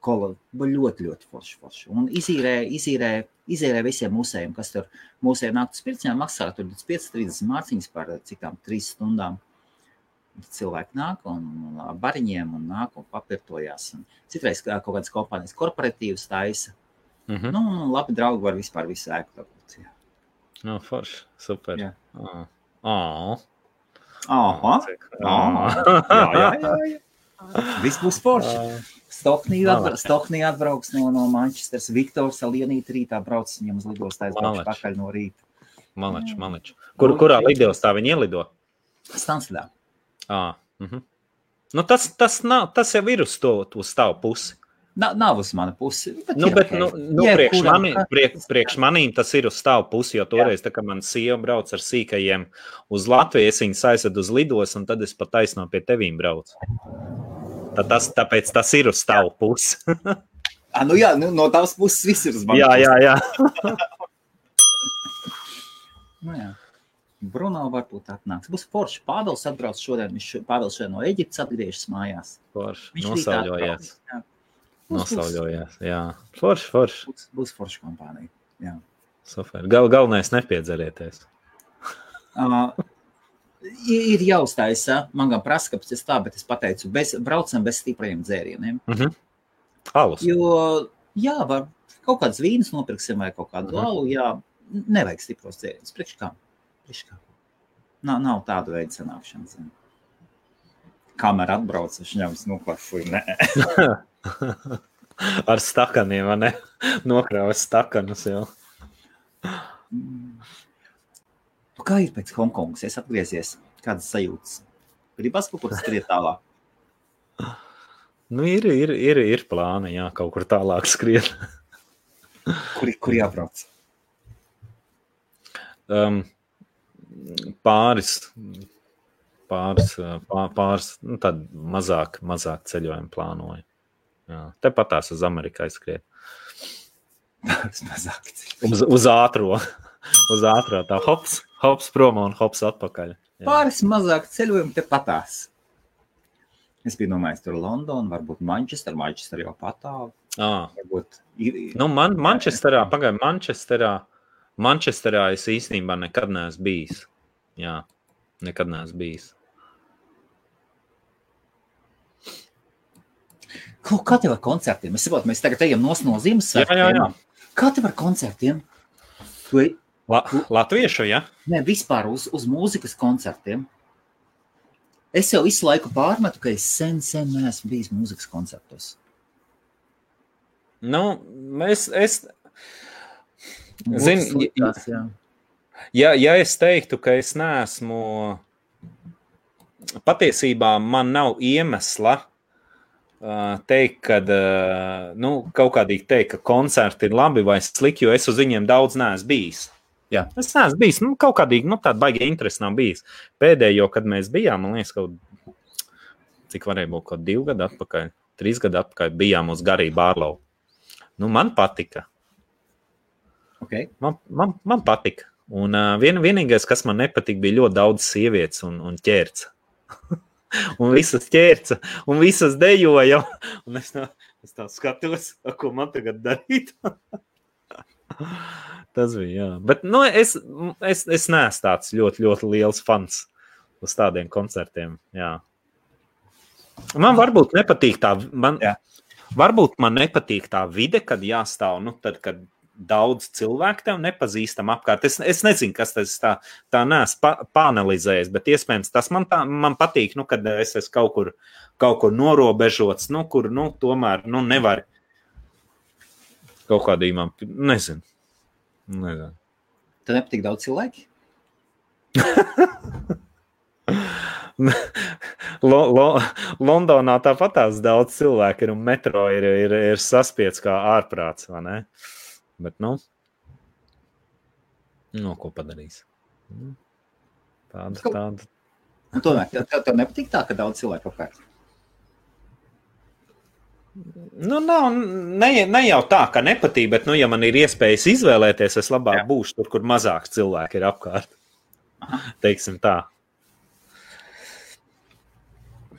Kola, ļoti, ļoti forši, forši. Un izīrē, izīrē, izīrē visiem mūsējiem, kas tur mūsējiem naktas pircienā maksā tur 5-30 mārciņas par cik tām 3 stundām. Cilvēki nāk un, un ar bariņiem un nāk un papirtojās. Un citreiz kā kaut kādas kompānijas korporatīvas taisa. Mhm. Nu, un labi draugi var vispār visu ēku dabūt. jā. No, forši. Super. Jā. Ā. Ā. Aha. Ā. jā, jā, jā, jā. Viss būs forši. Malači. atbra- Stohnī atbrauks no, no Manchesteras. Viktors Alienīt rītā brauc viņam uz lidostu aizbrauks Malači. pakaļ no rīta. Malač, malač. Kur, kurā lidostā viņi ielido? Stansvidā. À, mhm. nu, tas, tas, nav, tas jau ir uz to uz tavu pusi. Nav, nav uz mana pusi. Bet Nu, ir bet, ok. nu, nu, Jebkuram, priekš, mani, ka- priekš, manīm tas ir uz tavu pusi, jo toreiz, kad man sieva brauc ar sīkajiem uz Latviju, es viņus aizvedu uz lidos, un tad es pat taisno pie tevīm braucu. Tā, tas, tāpēc tas ir uz tavu pusi. Ah, nu jā, nu, no tavas puses viss ir uz manas jā, jā, jā. Nu, jā. Bruno varbūt atnāks. Būs forši. Pāvils atbrauc šodien. Viņš Pāvils šodien no Eģiptes atgriežas mājās. Forši. Viņš Nosauļojies. Nosauļojies. Jā. Forši, forši. Būs, būs forša kompānija. Jā. Super. Gal, galvenais nepiedzerieties. Uh, ir jāuztaisa. Man gan prasa, kāpēc tas tā, bet es pateicu, bez, braucam bez stipriem dzērieniem. Alus. Jo, jā, var kaut kādas vīnas nopirksim vai kaut kādu Mhm. alu. Jā, nevajag stipros dzērienus. Priekš kā? Nav, nav tāda veida sanākšanas. Kamera atbrauc, viņš ņems. Nē, Ar stakaniem, vai ne? Nokrāvis stakanus jau. Nu, kā ir pēc Hongkongas? Es atgriezies. Kādas sajūtas? Gribas kaut kur skriet tālāk. Nu, ir, ir, ir, ir plāni, jā, kaut kur tālāk skriet. Kur, kur jābrauc? Um, pāris, pāris, uh, pā- pāris nu, mazāk, mazāk ceļojumu plānoju. Tepat tās uz Ameriku aizskriet. Mazāk. Uz, uz ātrā, uz ātrā tā hops, hops prom un hops atpakaļ. Jā. Pāris mazāk ceļojumu te patās. Es biju domājis, tur Londona, varbūt Manchester, Manchester jau patālu. À, Varbūt nu man, Manchesterā, pagaidām, Manchesterā, Manchesterā es īstenībā nekad neesmu bijis. Jā, nekad neesmu bijis. Kaut kā tev ar koncertiem? Es saprotu, mēs tagad ejam no Ziemassvētkiem. Jā, jā, jā. Kā tev ar koncertiem? Tu, La, latviešu, ja? ne, vispār uz, uz mūzikas koncertiem. Es jau visu laiku pārmetu, ka es sen, sen neesmu bijis mūzikas koncertos. Nu, es, es, Zini, sliktās, jā. ja, ja es teiktu, ka es neesmu, patiesībā man nav iemesla teikt, ka nu, kaut kādīgi teikt, ka koncerti ir labi vai slikti, jo es uz viņiem daudz neesmu bijis. Jā. Es neesmu bijis, nu, kaut kādīgi, nu, tāda baigta interese nav bijis. Pēdējo, kad mēs bijām, man liekas, kaut cik varēja būt kaut divi gadi atpakaļ, trīs gadi atpakaļ, bijām uz Garību Bārlau. Nu, man patika. Okay. Man, man, man patika. Un uh, vien, vienīgais, kas man nepatika, bija ļoti daudz sievietes un, un ķērca. un visas ķērca, un visas dejoja. Un es tā, es tā skatos, ko man tagad darīt. Tas bija. Jā. Bet nu, es, es, es neesmu tāds ļoti, ļoti liels fans uz tādiem koncertiem. Jā. Man varbūt nepatīk tā. Man, Jā. varbūt man nepatīk tā vide, kad jāstāv. Nu, tad, kad daudz cilvēku tev nepazīstam apkārt. Es, es nezinu, kas tas tā, tā neesmu pa, panelizējis, bet iespējams tas man, tā, man patīk, nu, kad es esmu kaut kur, kaut kur norobežots, nu, kur nu, tomēr nu, nevar kaut man, nezinu. nezinu. Tev nepatīk daudz cilvēku? Lo, lo, Londonā tāpat tās daudz cilvēku ir un metro ir, ir, ir saspiets kā ārprāts, vai ne? Bet, nu, nu ko padarīs? Nu, tāda, tāda. Un tomēr tev, tev, tev nepatīk tā, ka daudz cilvēku apkārt. Nu, nav, ne, ne jau tā, ka nepatīk, bet, nu, ja man ir iespējas izvēlēties, es labāk Jā. būšu tur, kur mazāk cilvēki ir apkārt. Teiksim tā.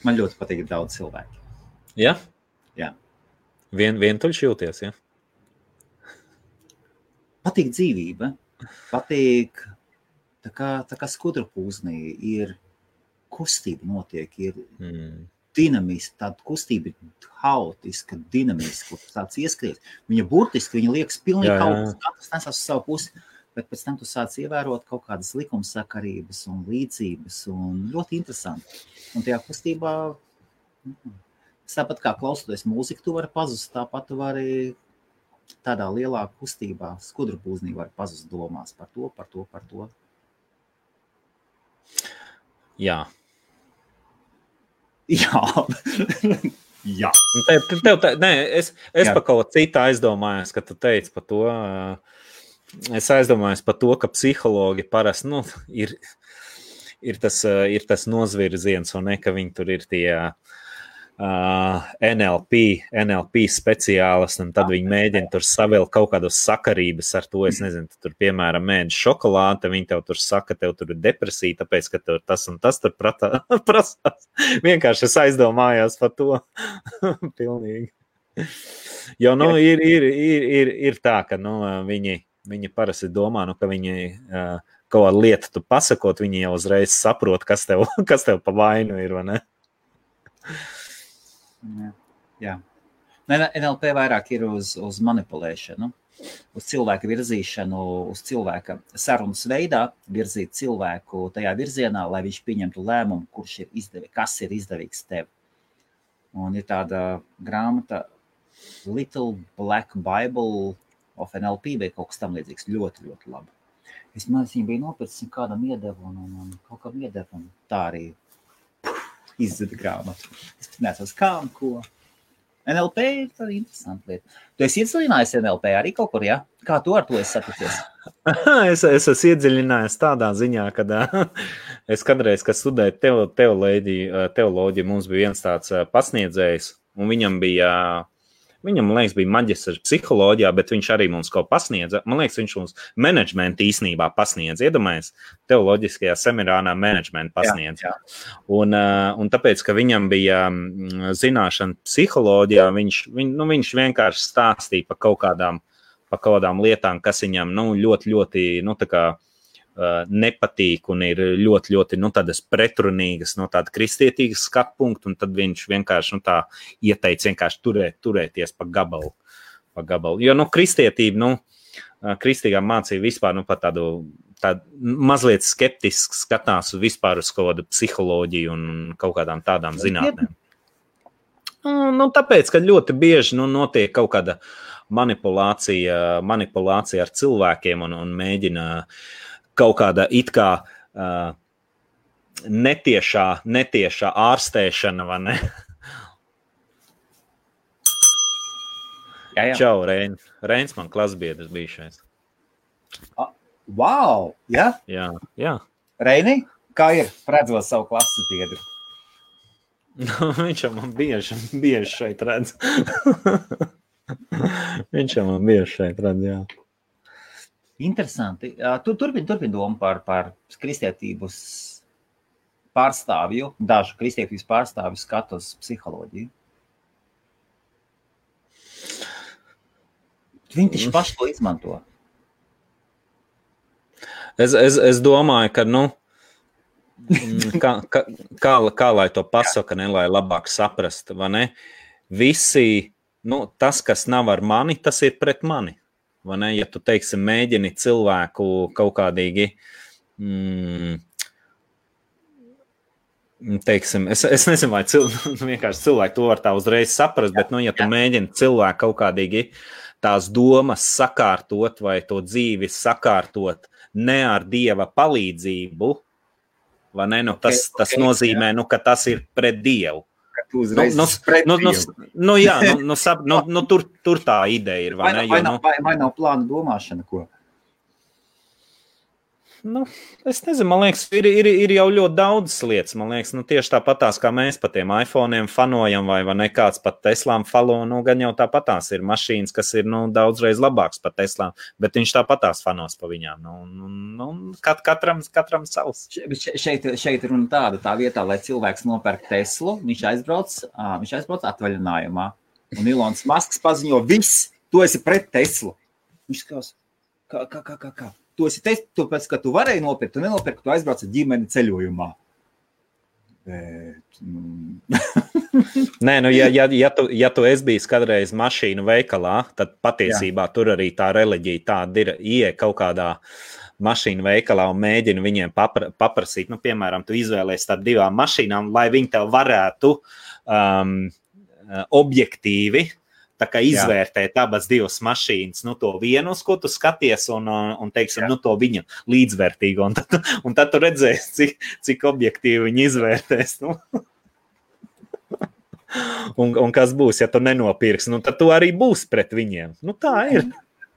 Man ļoti patīk daudz cilvēku. Ja? Jā. Vien, vientuļš jūties, ja? Patīk dzīvība. Patīk, tā kā, tā kā skudru pūznī ir kustība notiek, ir mm. dinamiska, tāda kustība ir haotiska, dinamiska, tāds ieskries. Viņa burtiski, viņa liekas pilnīgi kaut kas, kas nes uz savu pusi bet pēc tam tu sāc ievērot kaut kādas likumsakarības un līdzības, un ļoti interesanti. Un tajā kustībā, nu, tāpat kā klausoties mūziku, tu vari pazust, tāpat tu vari tādā lielā kustībā, skudru būznī var pazust domās par to, par to, par to. Jā. Jā. Jā. Tev, tev, tev, nē, es es par kaut ko citu aizdomājos, ka tu teici par to. Es aizdomājos par to, ka psihologi parasti nu, ir, ir, tas, ir tas nozvirziens, un ne, ka viņi tur ir tie uh, NLP, NLP speciālisti, un tad viņi mēģina tur savilkt kaut kādas sakarības ar to. Es nezinu, tur, piemēram, mēģina šokolāde, viņi tev tur saka, tev tur ir depresija, tāpēc, ka tur tas un tas tur prata, prasās. Vienkārši es aizdomājos par to. Pilnīgi. Jo nu, ir, ir, ir, ir, ir tā, ka nu, viņi Viņi parasti domā, nu, ka viņi uh, kaut kādu lietu tu pasakot, viņi jau uzreiz saprot, kas tev, kas tev pa vainu ir. Jā. Jā. NLP vairāk ir uz, uz manipulēšanu, uz cilvēku virzīšanu, uz cilvēka sarunas veidā, virzīt cilvēku tajā virzienā, lai viņš pieņemtu lēmumu, kurš ir izdevīgs, kas ir izdevīgs tev. Un ir tāda grāmata Little Black Bible of NLP vai kaut kas tamlīdzīgs. Ļoti, ļoti labi. Es viņa bija nopircis kādam iedevu un, un, un kaut kam iedevu, un tā arī izzuda grāmatu. Es neatceros, kā un ko. NLP ir tāda interesanta lieta. Tu esi iedziļinājies NLP arī kaut kur, ja? Kā tu ar to esi saticies? es, es esmu iedziļinājies tādā ziņā, ka es kādreiz, kad studēju teoloģiju, teoloģiju, mums bija viens tāds pasniedzējs, un viņam bija Viņam, liekas, bija maģistrs psiholoģijā, bet viņš arī mums kaut ko pasniedza. Man liekas, viņš mums menedžmentu īstenībā pasniedz. Iedomājieties, teoloģiskajā seminārā menedžmentu pasniedz. Jā, jā. Un, un tāpēc, ka viņam bija zināšana psiholoģijā, viņš, viņ, nu, viņš vienkārši stāstīja par kaut kādām, par kaut kādām lietām, kas viņam nu, ļoti, ļoti, nu, tā kā nepatīk un ir ļoti, ļoti nu, pretrunīgas, no tāda kristietīgas skatu punkta, un tad viņš vienkārši nu, ieteica vienkārši turēt, turēties pa gabalu. Pa gabalu. Jo nu, kristietība, nu, kristīgā mācība vispār nu, tādu tād mazliet skeptiski skatās vispār uz kaut kādu psiholoģiju un kaut kādām tādām zinātnēm. Nu, nu, tāpēc, ka ļoti bieži nu, notiek kaut kāda manipulācija, manipulācija ar cilvēkiem un, un mēģina uh, kaut kāda it kā uh, netiešā, netiešā ārstēšana, vai ne? Jā, jā. Čau, Reins. Reins man klasbiedrs bijušais. Wow! Ja? Jā, jā. Reini, kā ir redzot savu klases biedru? Nu, viņš jau man bieži, bieži šeit redz. viņš jau man bieži šeit redz, jā. Interesanti. Tu turpini turpin domu par, par kristietības pārstāvju, dažu kristietības pārstāvju skatu uz psiholoģiju. Viņi taču paši to izmanto. Es, es, es domāju, ka, nu, kā, kā, kā, kā lai to pasaka, ne, lai labāk saprastu, vai ne? Visi, nu, tas, kas nav ar mani, tas ir pret mani. Ja tu, teiksim, mēģini cilvēku kaut kādīgi. Mm, teiksim, es, es nezinu, vai cil, vienkārši cilvēki to var tā uzreiz saprast, bet, nu, ja tu mēģini cilvēku kaut kādīgi tās domas sakārtot vai to dzīvi sakārtot ne ar dieva palīdzību, vai ne? Nu, tas, okay, tas okay, nozīmē, jā. nu, ka tas ir pret dievu. Nu, nu, nu, nu, nu, jā, nu, nu, sap, nu, nu, tur, tur tā ideja ir. Vai, vai, ne, jo, vai, nav, vai, vai nav plāna domāšana, ko? Nu, es nezinu, man liekas, ir, ir, ir jau ļoti daudz lietas. Man liekas, nu, tieši tāpatās kā mēs pa tiem iPhone fanojam, vai, vai ne kāds pat Teslām falo, nu, gan jau tāpatās ir mašīnas, kas ir nu, daudzreiz labākas par Teslām, bet viņš tāpatās fanos pa viņām. Nu, nu, nu, kat, katram, katram savs. Šeit, šeit runa tāda tā vietā, lai cilvēks nopērk Teslu, viņš aizbrauc, viņš aizbrauc atvaļinājumā. Un Ilons Masks paziņo, viss, tu esi pret Teslu. Viņš skās, kā, kā, kā, kā. kā tu esi teicis, tāpēc, ka tu varēji nopirkt, tu nenopirki, tu aizbrauc ar ģimeni ceļojumā. Bet, mm. Nē, nu, ja, ja, ja, tu, ja tu esi bijis kādreiz mašīnu veikalā, tad patiesībā Jā. tur arī tā reliģija tāda ir. Iet kaut kādā mašīnu veikalā un mēģina viņiem papra, paprasīt, nu, piemēram, tu izvēlējies starp divām mašīnām, lai viņi tev varētu um, objektīvi tā kā izvērtēt Jā. abas divas mašīnas, nu, to vienu, uz ko tu skaties, un, un teiksim, Jā. nu, to viņa līdzvērtīgu. Un tad, un tad tu redzēsi, cik, cik objektīvi viņi izvērtēs. Nu. un, un kas būs, ja tu nenopirksi, nu, tad tu arī būsi pret viņiem. Nu, tā ir.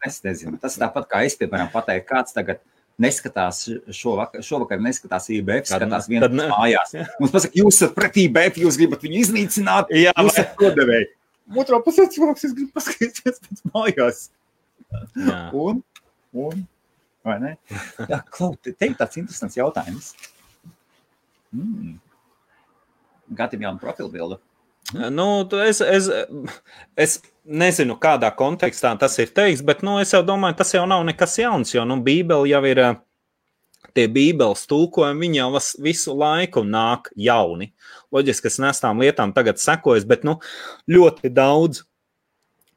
Es nezinu. Tas tāpat kā es, piemēram, pateiktu, kāds tagad neskatās šovakar, šovakar neskatās IBF, skatās vienā mājās. Mums pasaka, jūs esat pret IBF, jūs gribat viņu iznīcināt, Jā, jūs esat kodevēji otrā pusē cilvēks, es gribu paskatīties pēc mājās. Jā. Un, un, vai ne? Jā, Klau, te ir tāds interesants jautājums. Mm. Gatavs jaunu profilbildu. Nu, es, es, es nezinu, kādā kontekstā tas ir teikts, bet nu, es domāju, tas jau nav nekas jauns. Jo nu, Bībele jau ir tie Bībeles tulkojumi, viņi jau visu laiku nāk jauni. Loģiski, es nesām lietām tagad sekojas, bet nu, ļoti daudz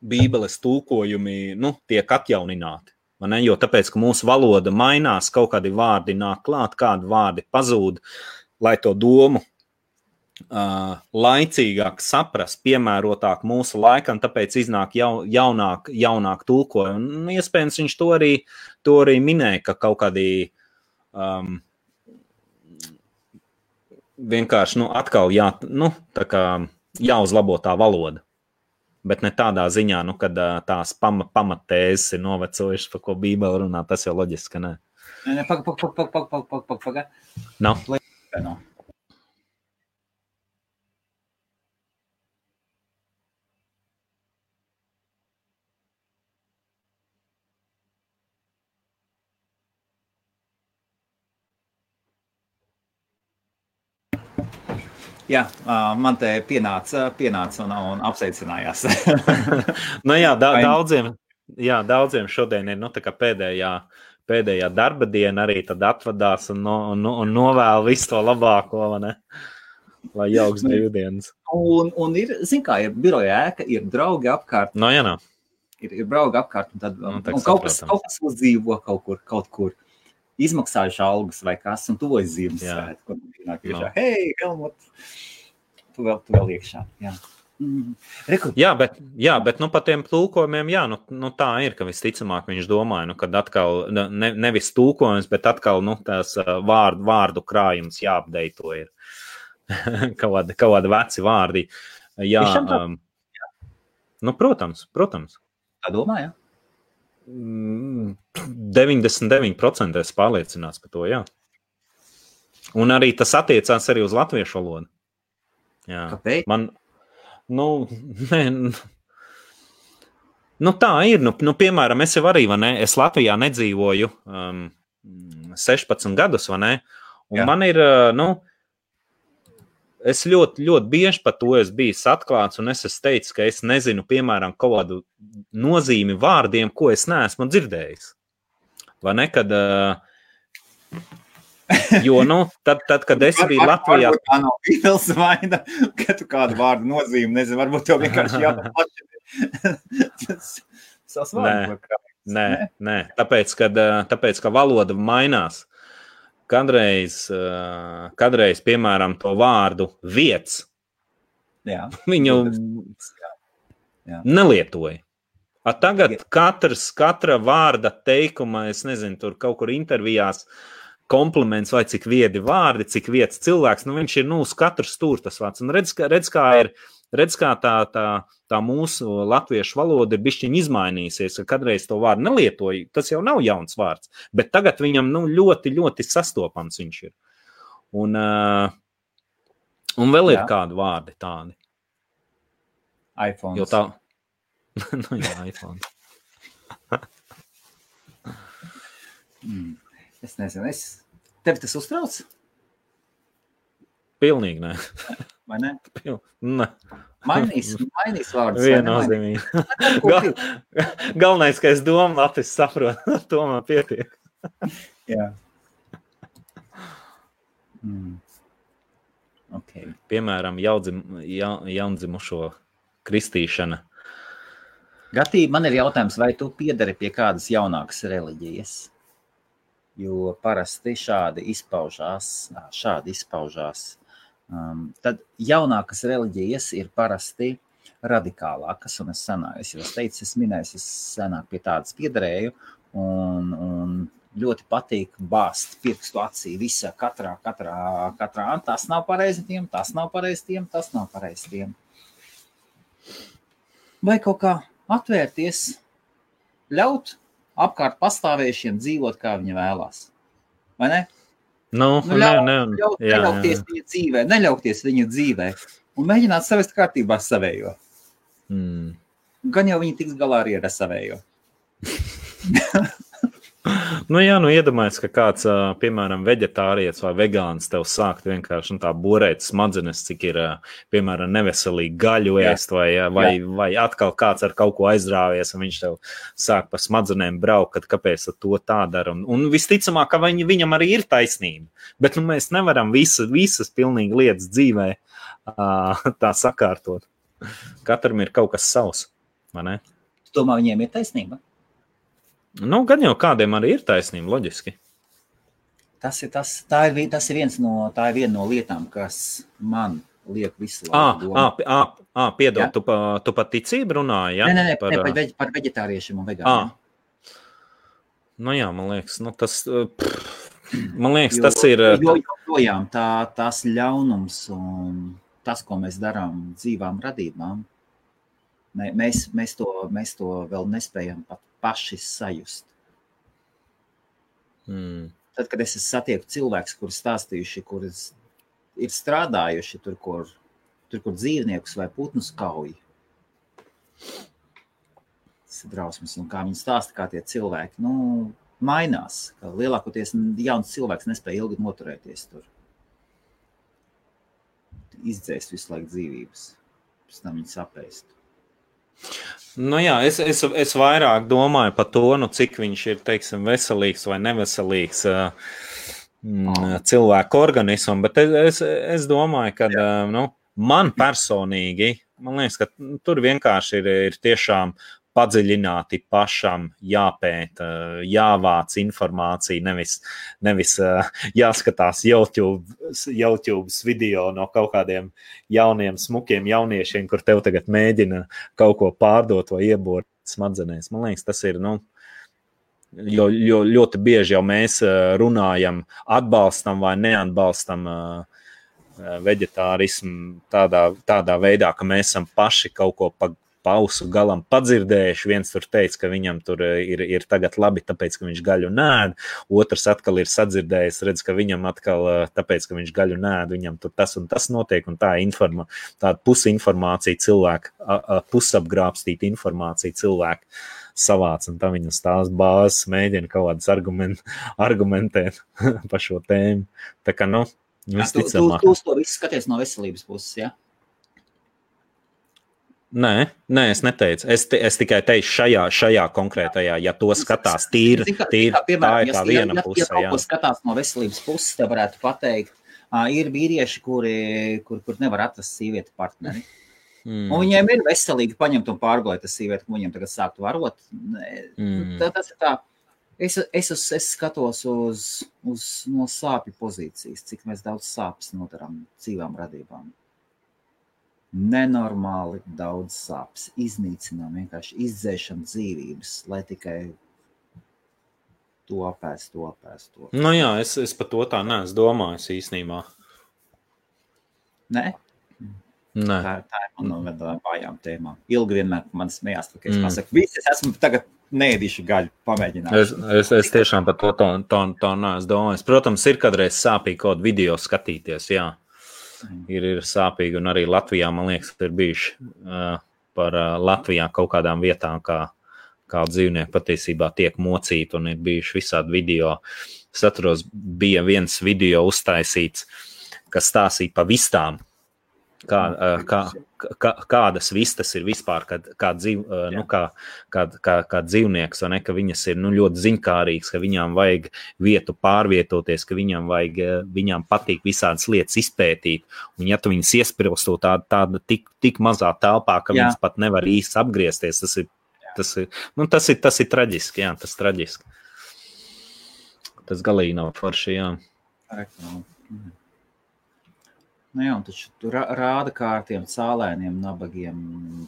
Bībeles tulkojumi nu, tiek atjaunināti. Jo tāpēc, ka mūsu valoda mainās, kaut kādi vārdi nāk klāt, kādi vārdi pazūd, lai to domu uh, laicīgāk saprast, piemērotāk mūsu laikam, tāpēc iznāk jau, jaunāk, jaunāk tulkojumi. Un, iespējams, viņš to arī, to arī minēja, ka kaut kādi um, vienkārši nu, atkal jā, nu, tā jāuzlabo tā valoda. Bet ne tādā ziņā, nu, kad uh, tās pama, pamatēzes ir novecojušas, par ko Bībele runā. Tas jau loģiski, ka nē. Nē, pagaidi, pagaidi, pagaidi, pagaidi. Pag, pag, pag. Nav. No. Jā, man te pienāca, pienāca un, un apsveicinājās. nu, jā, da, daudziem, jā, daudziem šodien ir nu, pēdējā, pēdējā darba diena, arī tad atvadās un, no, un, un novēl visu to labāko. Lai jauks brīvdienas. Un, un ir, zin kā, ir biroja ēka, ir draugi apkārt. No, jā, no. Ir, ir draugi apkārt, un, tad, no, nu, un kaut, kas, kaut kas uzdzīvo kaut kur, kaut kur izmaksājuši algas vai kas, un tuvojas Ziemassvētku. No. Hei, Helmut, tu vēl, tu vēl iekšā. Jā. Mm. Jā, bet, jā, bet nu, par tiem tulkojumiem, jā, nu, nu, tā ir, ka visticamāk viņš domāja, nu, kad atkal ne, nevis tulkojums, bet atkal nu, tās vārdu, vārdu krājums jāapdeito ir. kaut kādi veci vārdi. Jā, um, nu, protams, protams. Tā domāju. 99% es pārliecināts par to. Jā. Un arī tas attiecās arī uz latviešu valodu. Jā. Kāpēc? Man, nu, ne, nu, tā ir. Nu, nu, piemēram, es jau arī, ne, es Latvijā nedzīvoju um, 16 gadus, vai ne? Un Jā. man ir, uh, nu, es ļoti, ļoti bieži par to esmu bijis atklāts, un es esmu teicis, ka es nezinu, piemēram, kaut kādu nozīmi vārdiem, ko es neesmu dzirdējis. Vai ne? Kad, uh, jo, nu, tad, tad, kad es biju Latvijā, tā nav Beatles vaina, ka tu kādu vārdu nozīmi nezini, varbūt tev vienkārši jāpaplašina. nē, nē, nē, tāpēc, kad, tāpēc, ka valoda mainās. Kādreiz, kādreiz, piemēram, to vārdu vietas, Jā. viņu jā. Jā. nelietoja. A tagad katrs, katra vārda teikuma, es nezinu, tur kaut kur intervijās, kompliments vai cik viedi vārdi, cik vietas cilvēks, nu viņš ir nu, uz katru stūri tas vārds. Un redz, redz kā ir, redz, kā tā, tā, tā mūsu latviešu valoda ir bišķiņ izmainījusies, ka kādreiz to vārdu nelietoja, tas jau nav jauns vārds, bet tagad viņam nu, ļoti, ļoti sastopams viņš ir. Un, un vēl ir Jā. kādi vārdi tādi. iPhone. Jo tā, nu, jā, iPhone. mm. Es nezinu, es tevi tas uztrauc? Pilnīgi nē. Vai ne? Ne. Mainīs, mainīs vārdus. Viennozīmīgi. Gal, galvenais, ka es domāju, Latvijas saprotu, to man pietiek. jā. Mm. Okay. Piemēram, jaudzim, ja, jaundzimušo kristīšana Gatī, man ir jautājums, vai tu piedari pie kādas jaunākas reliģijas? Jo parasti šādi izpaužās, šādi izpaužās. Um, tad jaunākas reliģijas ir parasti radikālākas, un es senāk, es jau teicu, es minēju, es senāk pie tādas piederēju, un, un ļoti patīk bāzt pirkstu acī visā, katrā, katrā, katrā, tas nav pareizi tiem, tas nav pareizi tiem, tas nav pareizi tiem. Vai kaut kā atvērties, ļaut apkārt pastāvējušiem dzīvot, kā viņi vēlās. Vai ne? Nu, nu, ļaut, ne, ne, ļaut, jā, neļauties jā. viņa dzīvē, neļauties viņa dzīvē un mēģināt savest kārtībā savējo. Mm. Gan jau viņi tiks galā arī ar savējo. Nu, jā, nu iedomājieties, ka kāds, piemēram, vegetārietis vai vegāns tev sākt vienkārši nu, tā borēt smadzenes, cik ir, piemēram, neveselīgi gaļu ēst, vai, vai, jā. vai atkal kāds ar kaut ko aizrāvies, un viņš tev sāk pa smadzenēm braukt, kad kāpēc to tā dara. Un, un visticamāk, ka viņi, viņam arī ir taisnība. Bet nu, mēs nevaram visu, visas pilnīgi lietas dzīvē tā sakārtot. Katram ir kaut kas savs, vai ne? Domā, viņiem ir taisnība? Nu, gan jau kādiem arī ir taisnība, loģiski. Tas ir, tas, tā ir, tas ir, viens no, tā ir viena no lietām, kas man liek visu laiku. Ah, piedod, ja? tu, pa, tu par ticību runāji, ja? Nē, nē, nē par, par, veģ, par veģetāriešiem un vegāniem. Nu jā, man liekas, nu, tas, pff, man liekas, jo, tas ir. Jo joprojām tā, tas ļaunums un tas, ko mēs darām dzīvām radībām, mēs, mēs, to, mēs to vēl nespējam pat paši sajust. Mm. Tad, kad es satieku cilvēkus, kurus stāstījuši, kurus ir strādājuši tur, kur, tur, kur dzīvniekus vai putnus kauj. Tas ir drausmas, un kā viņi stāsta, kā tie cilvēki nu, mainās. Lielākoties jauns cilvēks nespēja ilgi noturēties tur. Izdzēst visu laiku dzīvības, pēc tam viņi sapēst. Nu, jā, es, es, es vairāk domāju par to, nu, cik viņš ir teiksim, veselīgs vai neveselīgs uh, cilvēku organismam. Bet es, es, es domāju, ka nu, man personīgi, man liekas, ka tur vienkārši ir, ir tiešām padziļināti pašam jāpēta, jāvāc informācija, nevis, nevis jāskatās YouTube, YouTube video no kaut kādiem jauniem, smukiem jauniešiem, kur tev tagad mēģina kaut ko pārdot vai iebort smadzenēs. Man liekas, tas ir. Nu, Jo, jo ļoti bieži jau mēs runājam, atbalstam vai neatbalstam vegetārismu tādā, tādā veidā, ka mēs esam paši kaut ko pa, pausu galam padzirdējuši. Viens tur teica, ka viņam tur eh, ir, ir tagad labi, tāpēc, ka viņš gaļu nēd. Otrs atkal ir sadzirdējis, redz, ka viņam atkal, eh, tāpēc, ka viņš gaļu nēd, viņam tur tas un tas notiek. Un tā informa, tāda pusinformācija cilvēku, pusapgrābstīta informācija cilvēku savāc, un tā viņa stāsta bāzes, mēģina kaut kādas argument, argumentēt par šo tēmu. Tā kā, nu, visticamāk. Tu, tu, tu to visu skaties no veselības puses, jā? Ja? Nē, nē, es neteicu. Es, es tikai teicu, šajā, šajā konkrētajā, ja to skatās tīri, tīri tā ir tā viena ja, puse. Ja, ja kaut ko skatās no veselības puses, te varētu pateikt, ir vīrieši, kuri, kur, kur nevar atrast sievieti partneri. Mm. Un viņiem ir veselīgi paņemt un pārgājot tas sievieti, ka viņiem tagad sāktu varot. Mm. Tā, tas ir tā. Es, es, es, es skatos uz, uz no sāpju pozīcijas, cik mēs daudz sāpes nodaram dzīvām radībām. Nenormāli daudz sāpes, iznīcinām, vienkārši izdzēšam dzīvības, lai tikai to apēst, to apēst. To. Nu jā, es, es par to tā neesmu domājis īstenībā. Nē? Nē. Tā, tā ir mana no vienām vājām tēmām. Ilgi vienmēr man smējās, ka es Mm. pasaku, visi es esmu tagad neēdīšu gaļu, pamēģināšu. Es, es, es tiešām par to tā, tā, tā neesmu domājis. Protams, ir kādreiz sāpīgi kaut video skatīties. Jā. Ir, ir sāpīgi, un arī Latvijā, man liekas, ir bijuši uh, par uh, Latvijā kaut kādām vietām, kā, kā dzīvnieki patiesībā tiek mocīti, un ir bijuši visādi video. Es atceros, bija viens video uztaisīts, kas stāstīja par vistām. Kā, uh, kā, kā, kādas vistas ir vispār, kad, kā, dzīv, uh, nu, kā, kā, kā, kā dzīvnieks, ne, ka viņas ir nu, ļoti ziņkārīgas, ka viņām vajag vietu pārvietoties, ka viņām, vajag, eh, viņām patīk visādas lietas izpētīt. Un, ja tu viņus iesprūstu tādā, tāda tik, tik mazā telpā, ka Jā. viņas pat nevar īsti apgriezties, tas ir, tas ir, nu, tas ir, tas ir traģiski. Jā, tas ir traģiski. Tas galīgi nav forši. Jā. Reklāma. Mhm. Nu jā, taču tur rā- rāda kā ar tiem cālēniem, nabagiem.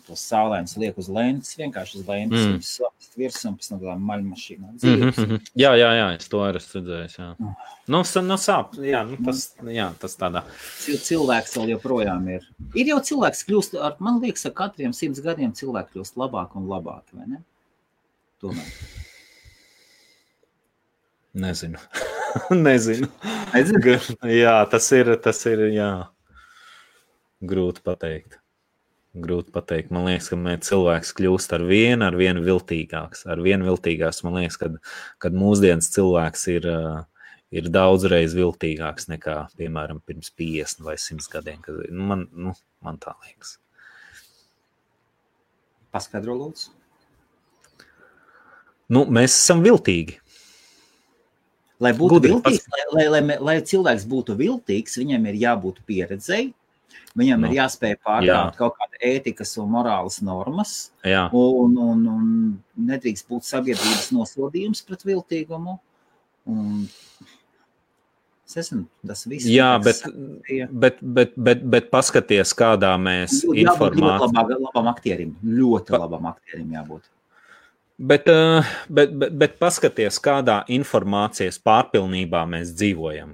Tos cālēnus liek uz lentes, vienkārši uz lentes, Mm. sapst virsū un pēc tam tādām maļmašīnām. Mm. -hmm. Jā, jā, jā, es to arī esmu redzējis. Jā. Mm. Nu, sa- nu, sāp, jā, nu, tas, jā, tas tādā. Cil- Cilvēks vēl joprojām ir. Ir jau cilvēks kļūst, ar, man liekas, ar katriem simts gadiem cilvēki kļūst labāk un labāk, vai ne? Tomēr. Nezinu. Nezinu. Nezinu. Jā, tas ir. Tas ir jā. Grūti pateikt. Grūti pateikt. Man liekas, ka cilvēks kļūst ar vienu, ar vienu viltīgāks. Ar vienu viltīgāks. Man liekas, ka kad mūsdienas cilvēks ir, ir daudzreiz viltīgāks nekā, piemēram, pirms 50 vai 100 gadiem. Kad, nu, man, nu, man tā liekas. Paskaidro, lūdzu. Nu, mēs esam viltīgi. Lai būtu Gudri, viltīgs, lai, lai, lai, lai cilvēks būtu viltīgs, viņam ir jābūt pieredzēji, viņam Nu, ir jāspēj pārkāpt kaut kādas ētikas un morāles normas, Jā, un, un, un nedrīkst būt sabiedrības nosodījums pret viltīgumu. Un, es esmu tas viss. Jā bet, bet, bet, bet, bet paskaties, kādā mēs Jābūt ļoti labam aktierim. Ļoti labam aktierim jābūt. Bet, eh, bet, bet, bet paskaties, kādā informācijas pārpilnībā mēs dzīvojam.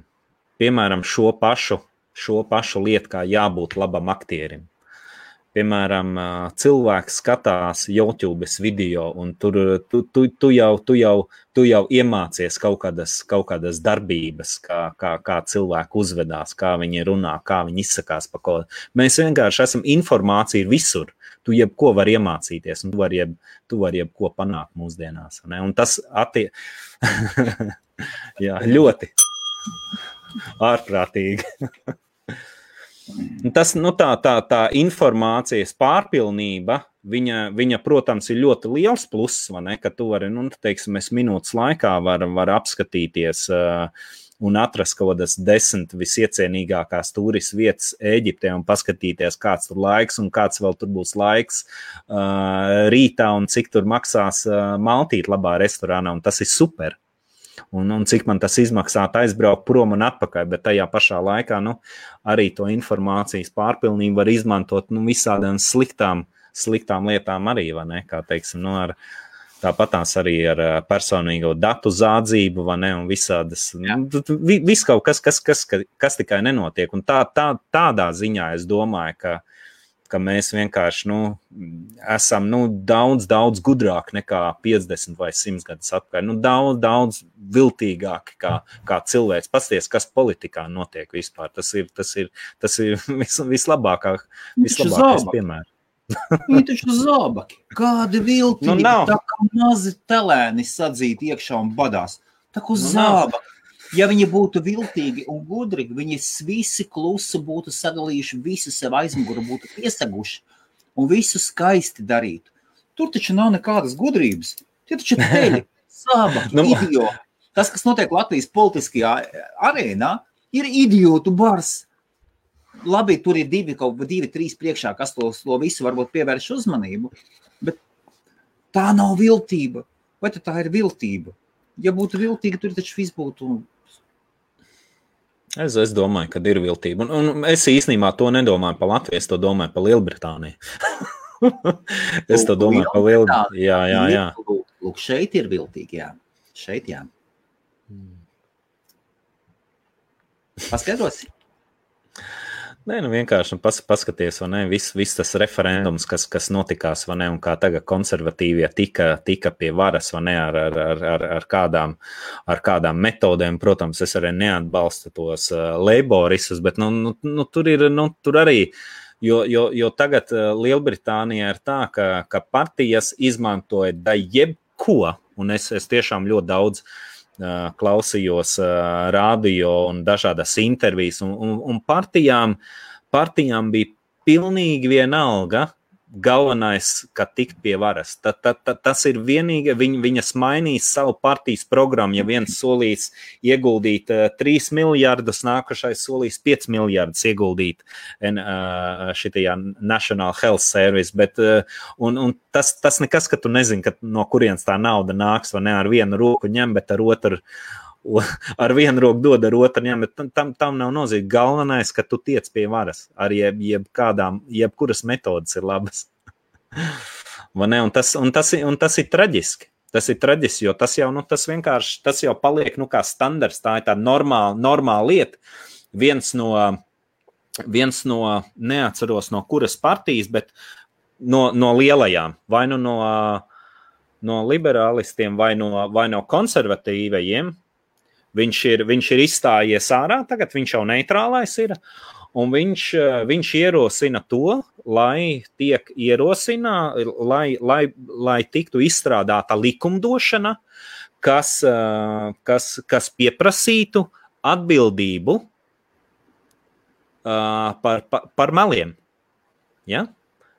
Piemēram, šo pašu, šo pašu lietu, kā jābūt labam aktierim. Piemēram, cilvēks skatās YouTube video, un tur tu, tu, tu, jau, tu, jau, tu jau iemācies kaut kādas, kaut kādas darbības, kā, kā, kā cilvēki uzvedās, kā viņi runā, kā viņi izsakās. par ko. Mēs vienkārši esam informācija visur. Tu jebko var iemācīties, un tu vari jeb, tu vari jebko panākt mūsdienās. tas attie... Jā, ļoti ārprātīgi. Tas, nu, tā, tā, tā informācijas pārpilnība, viņa, viņa, protams, ir ļoti liels pluss, ne? Ka tu vari, nu, teiksim, es minūtes laikā varu var apskatīties uh, un atrast kaut kādas desmit visiecienīgākās turismu vietas Eģiptē un paskatīties, kāds tur laiks un kāds vēl tur būs laiks uh, rītā un cik tur maksās uh, maltīt labā restorānā, un tas ir super. Un, un cik man tas izmaksātu aizbraukt prom un atpakaļ, bet tajā pašā laikā nu, arī to informācijas pārpilnību var izmantot nu, visādām sliktām, sliktām lietām, arī ne, kā teiksim, nu, ar, Tāpat tās arī ar personīgo datu zādzību, vai ne? Un visādas, nu, viss kaut kas, kas, kas, kas, kas tikai nenotiek. Un tā, tā, tādā ziņā es domāju, ka, ka mēs vienkārši nu, esam nu, daudz, daudz gudrāki nekā 50 vai 100 gadus atpakaļ. Nu, daudz, daudz viltīgāki kā, kā cilvēks. Pasties, kas politikā notiek vispār. Tas ir, tas ir, tas ir vis, vislabākāk, vislabākais zābaki. piemērs. Viņi taču zābaki. Kādi viltīgi. Nu, nav. tā kā mazi telēni sadzīti iekšā un badās. Tā kā Nu, nav. Ja viņi būtu viltīgi un gudri, viņi visi klusi būtu sadalījuši visu sev aizmuguri, būtu piesaguši un visu skaisti darītu. Tur taču nav nekādas gudrības. Tie taču ir teļi, zābaki, Nu. idioti. Tas, kas notiek Latvijas politiskajā arēnā, ir idiotu bars. Labi, tur ir divi, kaut divi, trīs priekšā, kas to, to visu varbūt pievērš uzmanību. Bet tā nav viltība. Vai tā ir viltība? Ja būtu viltīga, tur taču viss būtu. Es, es domāju, ka ir viltība. Un, un es īstenībā to nedomāju par Latviju, es to domāju par Lielbritāniju. es to domāju par Lielbritāniju. Jā, jā, jā. Lūk, lūk, šeit ir viltīgi, jā. Šeit, jā. Paskaidrosi. Nē, nu vienkārši nu, pas, paskaties, vai ne, viss vis tas referendums, kas, kas notikās, vai ne, un kā tagad konservatīvie tika, tika pie varas, vai ne, ar, ar, ar, ar, ar, kādām, ar kādām metodēm. Protams, es arī neatbalstu tos uh, laboristus, bet nu, nu, nu, tur ir, nu, tur arī. Jo, jo, jo tagad uh, Lielbritānijā ir tā, ka, ka partijas izmantoja da jebko, un es, es tiešām ļoti daudz uh, klausījos radio un dažādas intervijas, un, un, un partijām, partijām bija pilnīgi vienalga, galvenais, ka tikt pie varas. Ta, ta, ta, tas ir vienīgi, viņ, viņas mainīs savu partijas programmu. Ja viens solīs ieguldīt uh, 3 miljardus, nākošais solīs 5 miljardus ieguldīt uh, šitajā National Health Service. Bet, uh, un, un tas, tas nekas, ka tu nezini, ka no kurienes tā nauda nāks, vai ne ar vienu roku ņem, bet ar otru ar vienu roku dod, ar otru ņem, bet tam, tam nav nozīme. Galvenais, ka tu tiec pie varas, ar jeb, jebkādām, jebkuras metodas ir labas. un, tas, un, tas, un tas ir traģiski. Tas ir traģiski, jo tas jau, nu, tas vienkārši, tas jau paliek, nu, kā standarts, tā ir tāda normāla, normāla lieta. Viens no, viens no, neatceros no kuras partijas, bet no, no lielajām, vai nu no, no liberālistiem, vai no, vai no konservatīvajiem, Viņš ir, viņš ir izstājies ārā, tagad viņš jau neitrālais ir. Un viņš, viņš ierosina to, lai tiek ierosina, lai, lai, lai tiktu izstrādāta likumdošana, kas, kas, kas pieprasītu atbildību par, par, par meliem. Ja?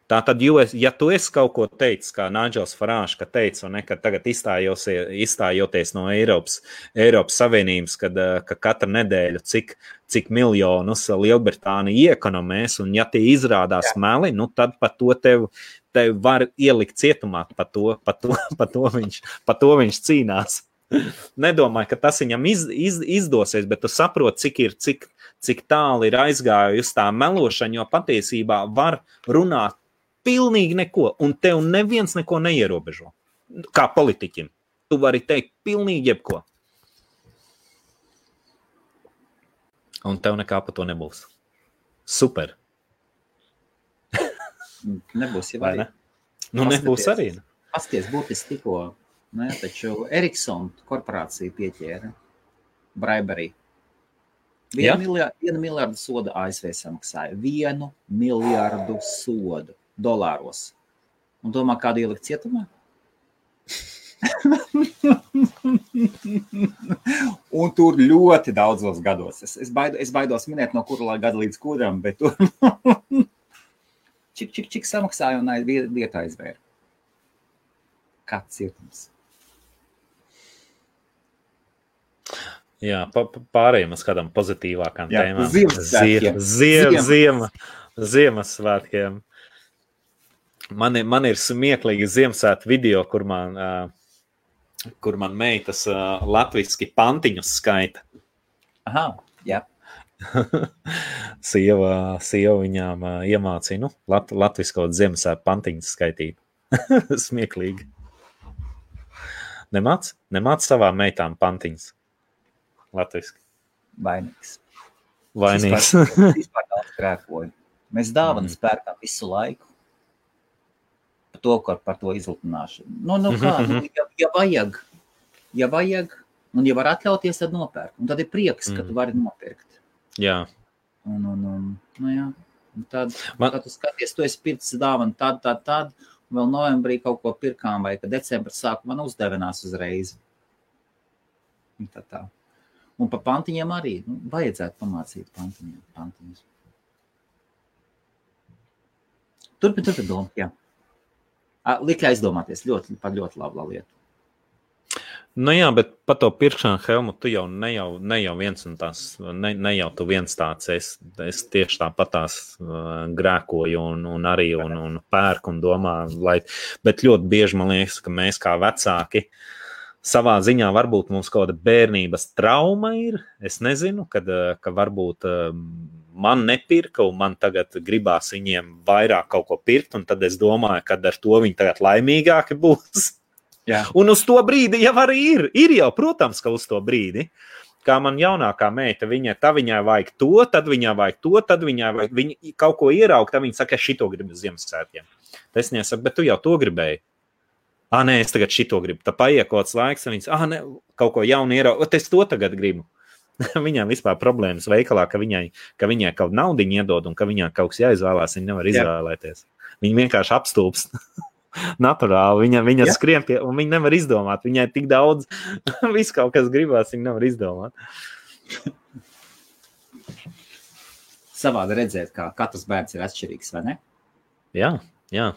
Tā tad, ja tu esi kaut ko teicis, kā Nāģels Farāšs, ka teica, ne, ka tagad izstājoties no Eiropas, Eiropas Savienības, kad, eh, ka katru nedēļu cik, cik miljonus Lielbritānija iekonomēs, un ja tie izrādās Jā. meli, nu tad par to tev, tev var ielikt cietumā, par to, par to, par to, viņš, par to viņš cīnās. Nedomāju, ka tas viņam iz, iz, izdosies, bet tu saproti, cik ir, cik, cik tālu ir aizgājusi tā melošana, jo patiesībā var runāt pilnīgi neko, un tev neviens neko neierobežo. Kā politiķim, tu vari teikt pilnīgi jebko. Un tev nekā par to nebūs. Super. nebūs jau arī. Ne? Nu, nebūs arī. Ne? Pasties, būtiski tikko, ne, taču Ericsson korporācija pieķēra bribery. Vienu miljārdu, vienu miljārdu sodu ASV samaksāja. Vienu miljārdu sodu dolāros. Un domā, kādu ielikt cietumā? un tur ļoti daudzos gados. Es, es, baido, es baidos minēt, no kura gada līdz kuram, bet tur čik, čik, čik samaksāja un vietā aizvēra. Kāds cietums? Jā, pārējiem uz kādām pozitīvākām tēmām. Ziemassvētkiem. Ziema, ziema, Ziemassvētkiem. Man man ir smieklīgi Ziemassvētku video, kur man, uh, kur man meitas uh, latviešu pantiņus skaita. Aha, jā. sieva, sieva viņām uh, iemācīja nu, lat, latviešu Ziemassvētku pantiņus skaitīt. smieklīgi. Nemāc, nemāc savām meitām pantiņus. Latviešu. Vainīgs. Vainīgs. Vispār, vispār. Mēs dāvanas mm. pērkam visu laiku to, ka par to izlutināšanu. Nu, nu kā, nu, ja, ja vajag, ja vajag, un ja var atļauties, tad nopērk. Un tad ir prieks, ka tu vari nopirkt. Jā. Un, un, un, nu, jā. Un tad, Man... kad tu skaties, tu esi pircis dāvanu tad, tad, tad, un vēl novembrī kaut ko pirkām, vai ka decembra sākumā man uzdevinās uzreiz. Un tā tā. Un par pantiņiem arī nu, vajadzētu pamācīt pantiņiem. pantiņus. Turpin, turpin, doma, jā lika aizdomāties ļoti, par ļoti labu lietu. Nu jā, bet par to pirkšanu helmu tu jau ne jau, ne jau viens un tās, ne, ne jau tu viens tāds, es, es tieši tāpat tās uh, grēkoju un, un arī un, un pērku un domāju, lai, bet ļoti bieži man liekas, ka mēs kā vecāki savā ziņā varbūt mums kaut kāda bērnības trauma ir. Es nezinu, kad, ka varbūt man nepirka, un man tagad gribās viņiem vairāk kaut ko pirkt, un tad es domāju, ka ar to viņi tagad laimīgāki būs. Jā. Un uz to brīdi jau arī ir. Ir jau, protams, ka uz to brīdi. Kā man jaunākā meita, viņa, tā viņai vajag to, tad viņai vajag to, tad viņai vajag viņa kaut ko ieraugt, tad viņa saka, es šito gribu Ziemassvētkiem. Tas nesaka, bet tu jau to gribēji. Ah, nē, es tagad šito gribu. Tā paiet kaut kāds laiks, un viņas, ah, nē, kaut ko jaunu ieraugot, es to tagad gribu. viņai vispār problēmas veikalā, ka viņai, ka viņai kaut kāda nauda iedod un ka viņai kaut kas jāizvēlās. Viņa nevar izvēlēties. Jā. Viņa vienkārši apstulbst. Naturāli viņa, viņa ja? skrien pie, un viņa nevar izdomāt. Viņai tik daudz, viss kaut kas gribās, viņa nevar izdomāt. Savādi redzēt, kā katrs bērns ir atšķirīgs, vai ne? Jā, jā.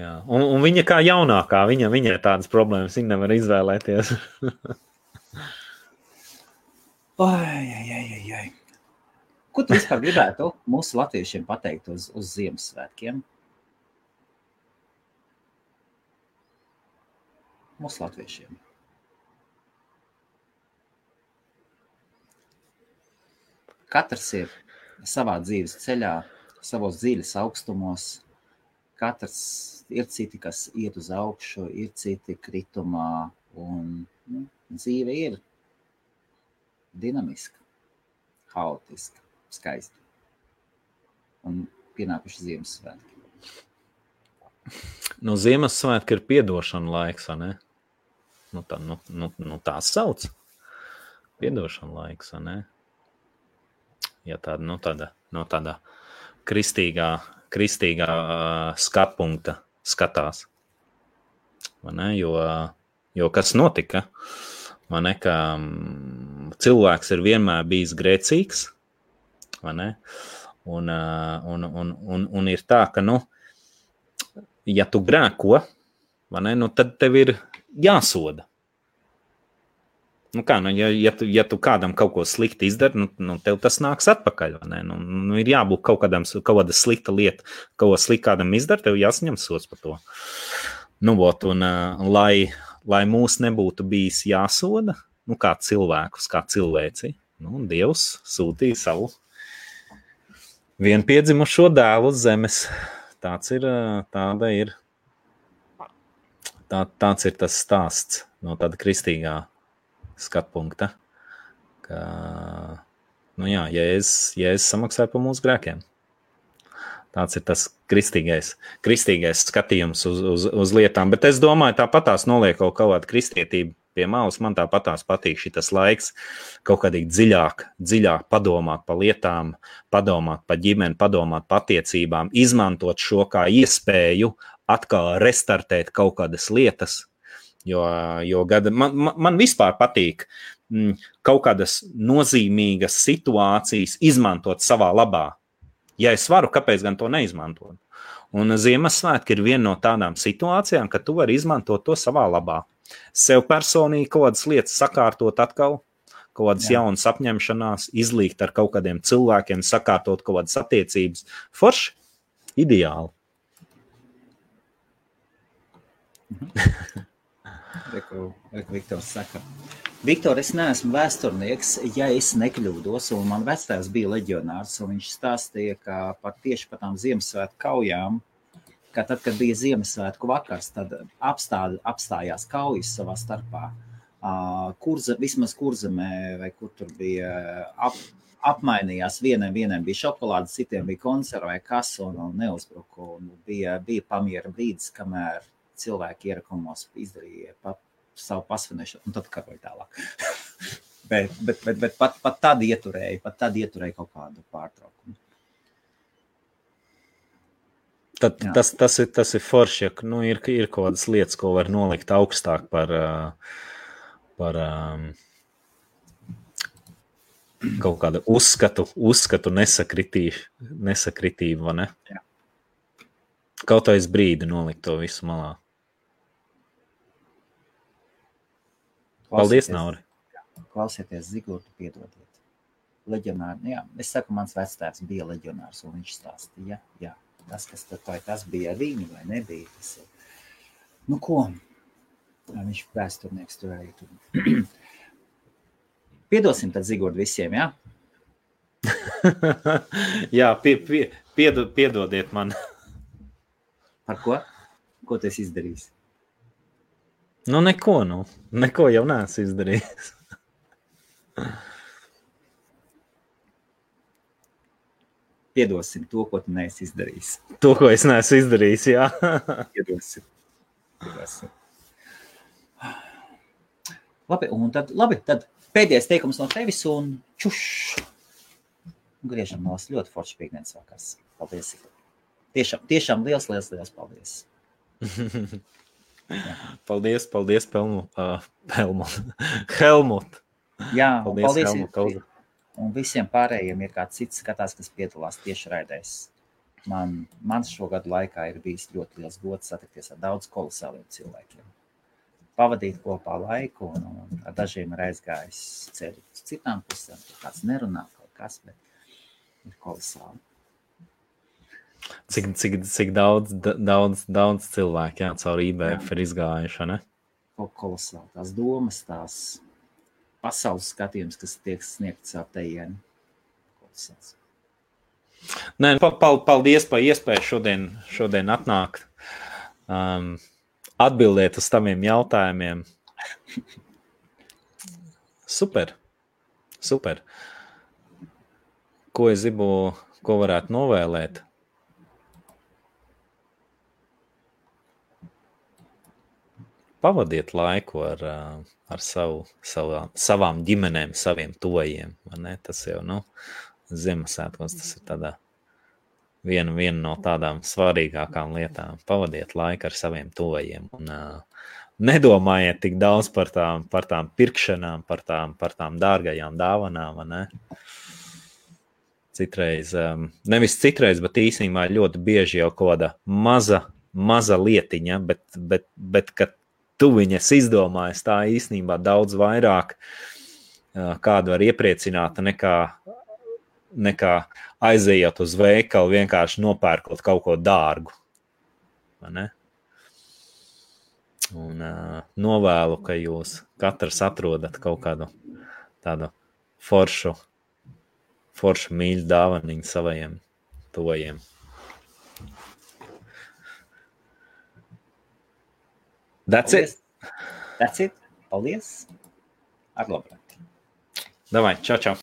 Jā. Un, un viņa kā jaunākā, viņa, viņa ir tādas problēmas, viņa nevar izvēlēties. ai, ai, ai, ai. Ko tu vispār gribētu mūsu latviešiem pateikt uz, uz Ziemassvētkiem? Mūsu latviešiem. Katrs ir savā dzīves ceļā, savos dziļos augstumos. Katrs ir citi, kas iet uz augšu, ir citi kritumā. Un, nu, dzīve ir dinamiska, haotiska, skaista. Un pienākuši Ziemassvētki. No Ziemassvētka ir piedošana laiks, ne? Nu, tā, nu, nu, nu, tā sauc. Piedošana laiks, ne? Ja tāda, nu, tāda, no tāda kristīgā, kristīgā uh, skatpunkta skatās. Jo, jo kas notika? Ne, ka mm, cilvēks ir vienmēr bijis grēcīgs, un, un, un, un, un ir tā, ka, nu, ja tu grēko, ne, nu, tad tev ir jāsoda. Nu kā, nu, ja, ja, tu, ja tu kādam kaut ko slikti izdari, nu, nu tev tas nāks atpakaļ. Nu, nu, ir jābūt kaut, kādam, kaut kāda slikta lieta, ko sliktu kādam izdara, tev jāsaņem sots par to. Nu, ot, un, lai, lai mūs nebūtu bijis jāsoda, nu, kā cilvēkus, kā cilvēci, nu, Dievs sūtīja savu vienpiedzimušo dēlu uz zemes. Tāds ir, tāda ir, tā, tāds ir tas stāsts no tāda kristīgā skatu punkta, ka, nu jā, Jēzus, Jēzus samaksāja par mūsu grēkiem. Tāds ir tas kristīgais, kristīgais skatījums uz, uz, uz lietām. Bet es domāju, tāpat tās noliek kaut kāda kristietība pie malas. Man tāpat tās patīk šis laiks, kaut kādīgi dziļāk, dziļāk padomāt par lietām, padomāt par ģimeni, padomāt par attiecībām, izmantot šo kā iespēju atkal restartēt kaut kādas lietas, Jo, jo gada, man, man, man vispār patīk mm, kaut kādas nozīmīgas situācijas izmantot savā labā. Ja es varu, kāpēc gan to neizmantot? Un Ziemassvētki ir viena no tādām situācijām, ka tu vari izmantot to savā labā. Sev personīgi kaut kādas lietas sakārtot atkal, kaut kādas Jā. jaunas apņemšanās, izlīgt ar kaut kādiem cilvēkiem, sakārtot kaut kādas attiecības. Forši, ideāli. Viktors saka. Viktor, es neesmu vēsturnieks, ja es nekļūdos, un man vectēvs bija leģionārs, un viņš stāstīja, ka par tieši par tām Ziemassvētku kaujām, ka tad, kad bija Ziemassvētku vakars, tad apstād, apstājās kaujas savā starpā. Kurza, vismaz kurzemē, vai kur tur bija ap, apmainījās. Vienam, vienam bija šokolāde, citiem bija konserva vai kas, un, un neuzbruka. Bija, bija pamiera brīdis, kamēr cilvēki ierakumos izdarīja pa, savu pasvinēšanu, un tad karoja tālāk. bet, bet, bet, bet pat, pat tad ieturēja, pat tad ieturēja kaut kādu pārtraukumu. Tad, Jā. tas, tas, ir, tas ir forši, ja nu, ir, ir kaut kādas lietas, ko var nolikt augstāk par, par um, kaut kādu uzskatu, uzskatu nesakritību, nesakritību ne? Jā. Kaut aiz brīdi nolikt to visu malā. Paldies, Nauri! Klausieties, Zigortu, piedodiet. Leģionāri, nu jā, es saku, mans vectēvs bija leģionārs, un viņš stāstīja, jā, tas, kas tad, tas bija ar viņu vai nebija, tas ir. Nu, ko? Viņš vēsturnieks tur arī. Tur. Piedosim tad Zigordu visiem, jā? Jā, pie, pie, piedo, piedodiet man. Par ko? Ko tu esi izdarījis? Nu, neko, nu. Neko jau neesmu izdarījis. Piedosim to, ko tu neesi izdarījis. To, ko es neesmu izdarījis, jā. Piedosim. Piedosim. Labi, un tad, labi, tad pēdējais teikums no tevis un čuš. Griežam nos ļoti forši piekdienas vakars. Paldies. Tiešām, tiešām liels, liels, liels paldies. paldies, paldies, Pelmu, uh, Pelmu. Helmut. Jā, Paldies, paldies. Helmut, paldies. Un visiem pārējiem ir kāds cits skatās, kas piedalās tieši raidēs. Man, man šo gadu laikā ir bijis ļoti liels gods satikties ar daudz kolosāliem cilvēkiem. Pavadīt kopā laiku, un, un ar dažiem ir aizgājis ceļu uz citām pusēm. Kāds nerunā kaut kas, bet ir kolosāli. Cik, cik, cik daudz, da- daudz, daudz cilvēku jā, caur IBF ir izgājuši, ne? Kolosāli. Tās domas, tās pasaules skatījums, kas tiek sniegts ar tejienu. Kolosāls. Nē, pa, paldies par iespēju šodien, šodien atnākt, um, atbildēt uz taviem jautājumiem. Super, super. Ko es gribu, ko varētu novēlēt? Pavadiet laiku ar, ā, ar savu, savā, savām ģimenēm, saviem tojiem. Tas jau nu, Ziemassvētkos tas ir tādā viena, viena no tādām svarīgākām lietām. Pavadiet laiku ar saviem tojiem. Un, uh, nedomājiet tik daudz par tām, par tām pirkšanām, par tām, par tām dārgajām dāvanām. Citreiz, um, nevis citreiz, bet īstenībā ļoti bieži jau kaut kāda maza, maza lietiņa, bet, bet, bet kad tu viņas izdomājies, tā īstenībā daudz vairāk kādu var iepriecināt nekā nekā aiziet uz veikalu, vienkārši nopērkot kaut ko dārgu. Un uh, novēlu, ka jūs katrs atrodat kaut kādu tādu foršu, foršu mīļu dāvaniņu saviem tojiem. That's it. That's it. Paldies. Ar labu. Davai, čau, čau.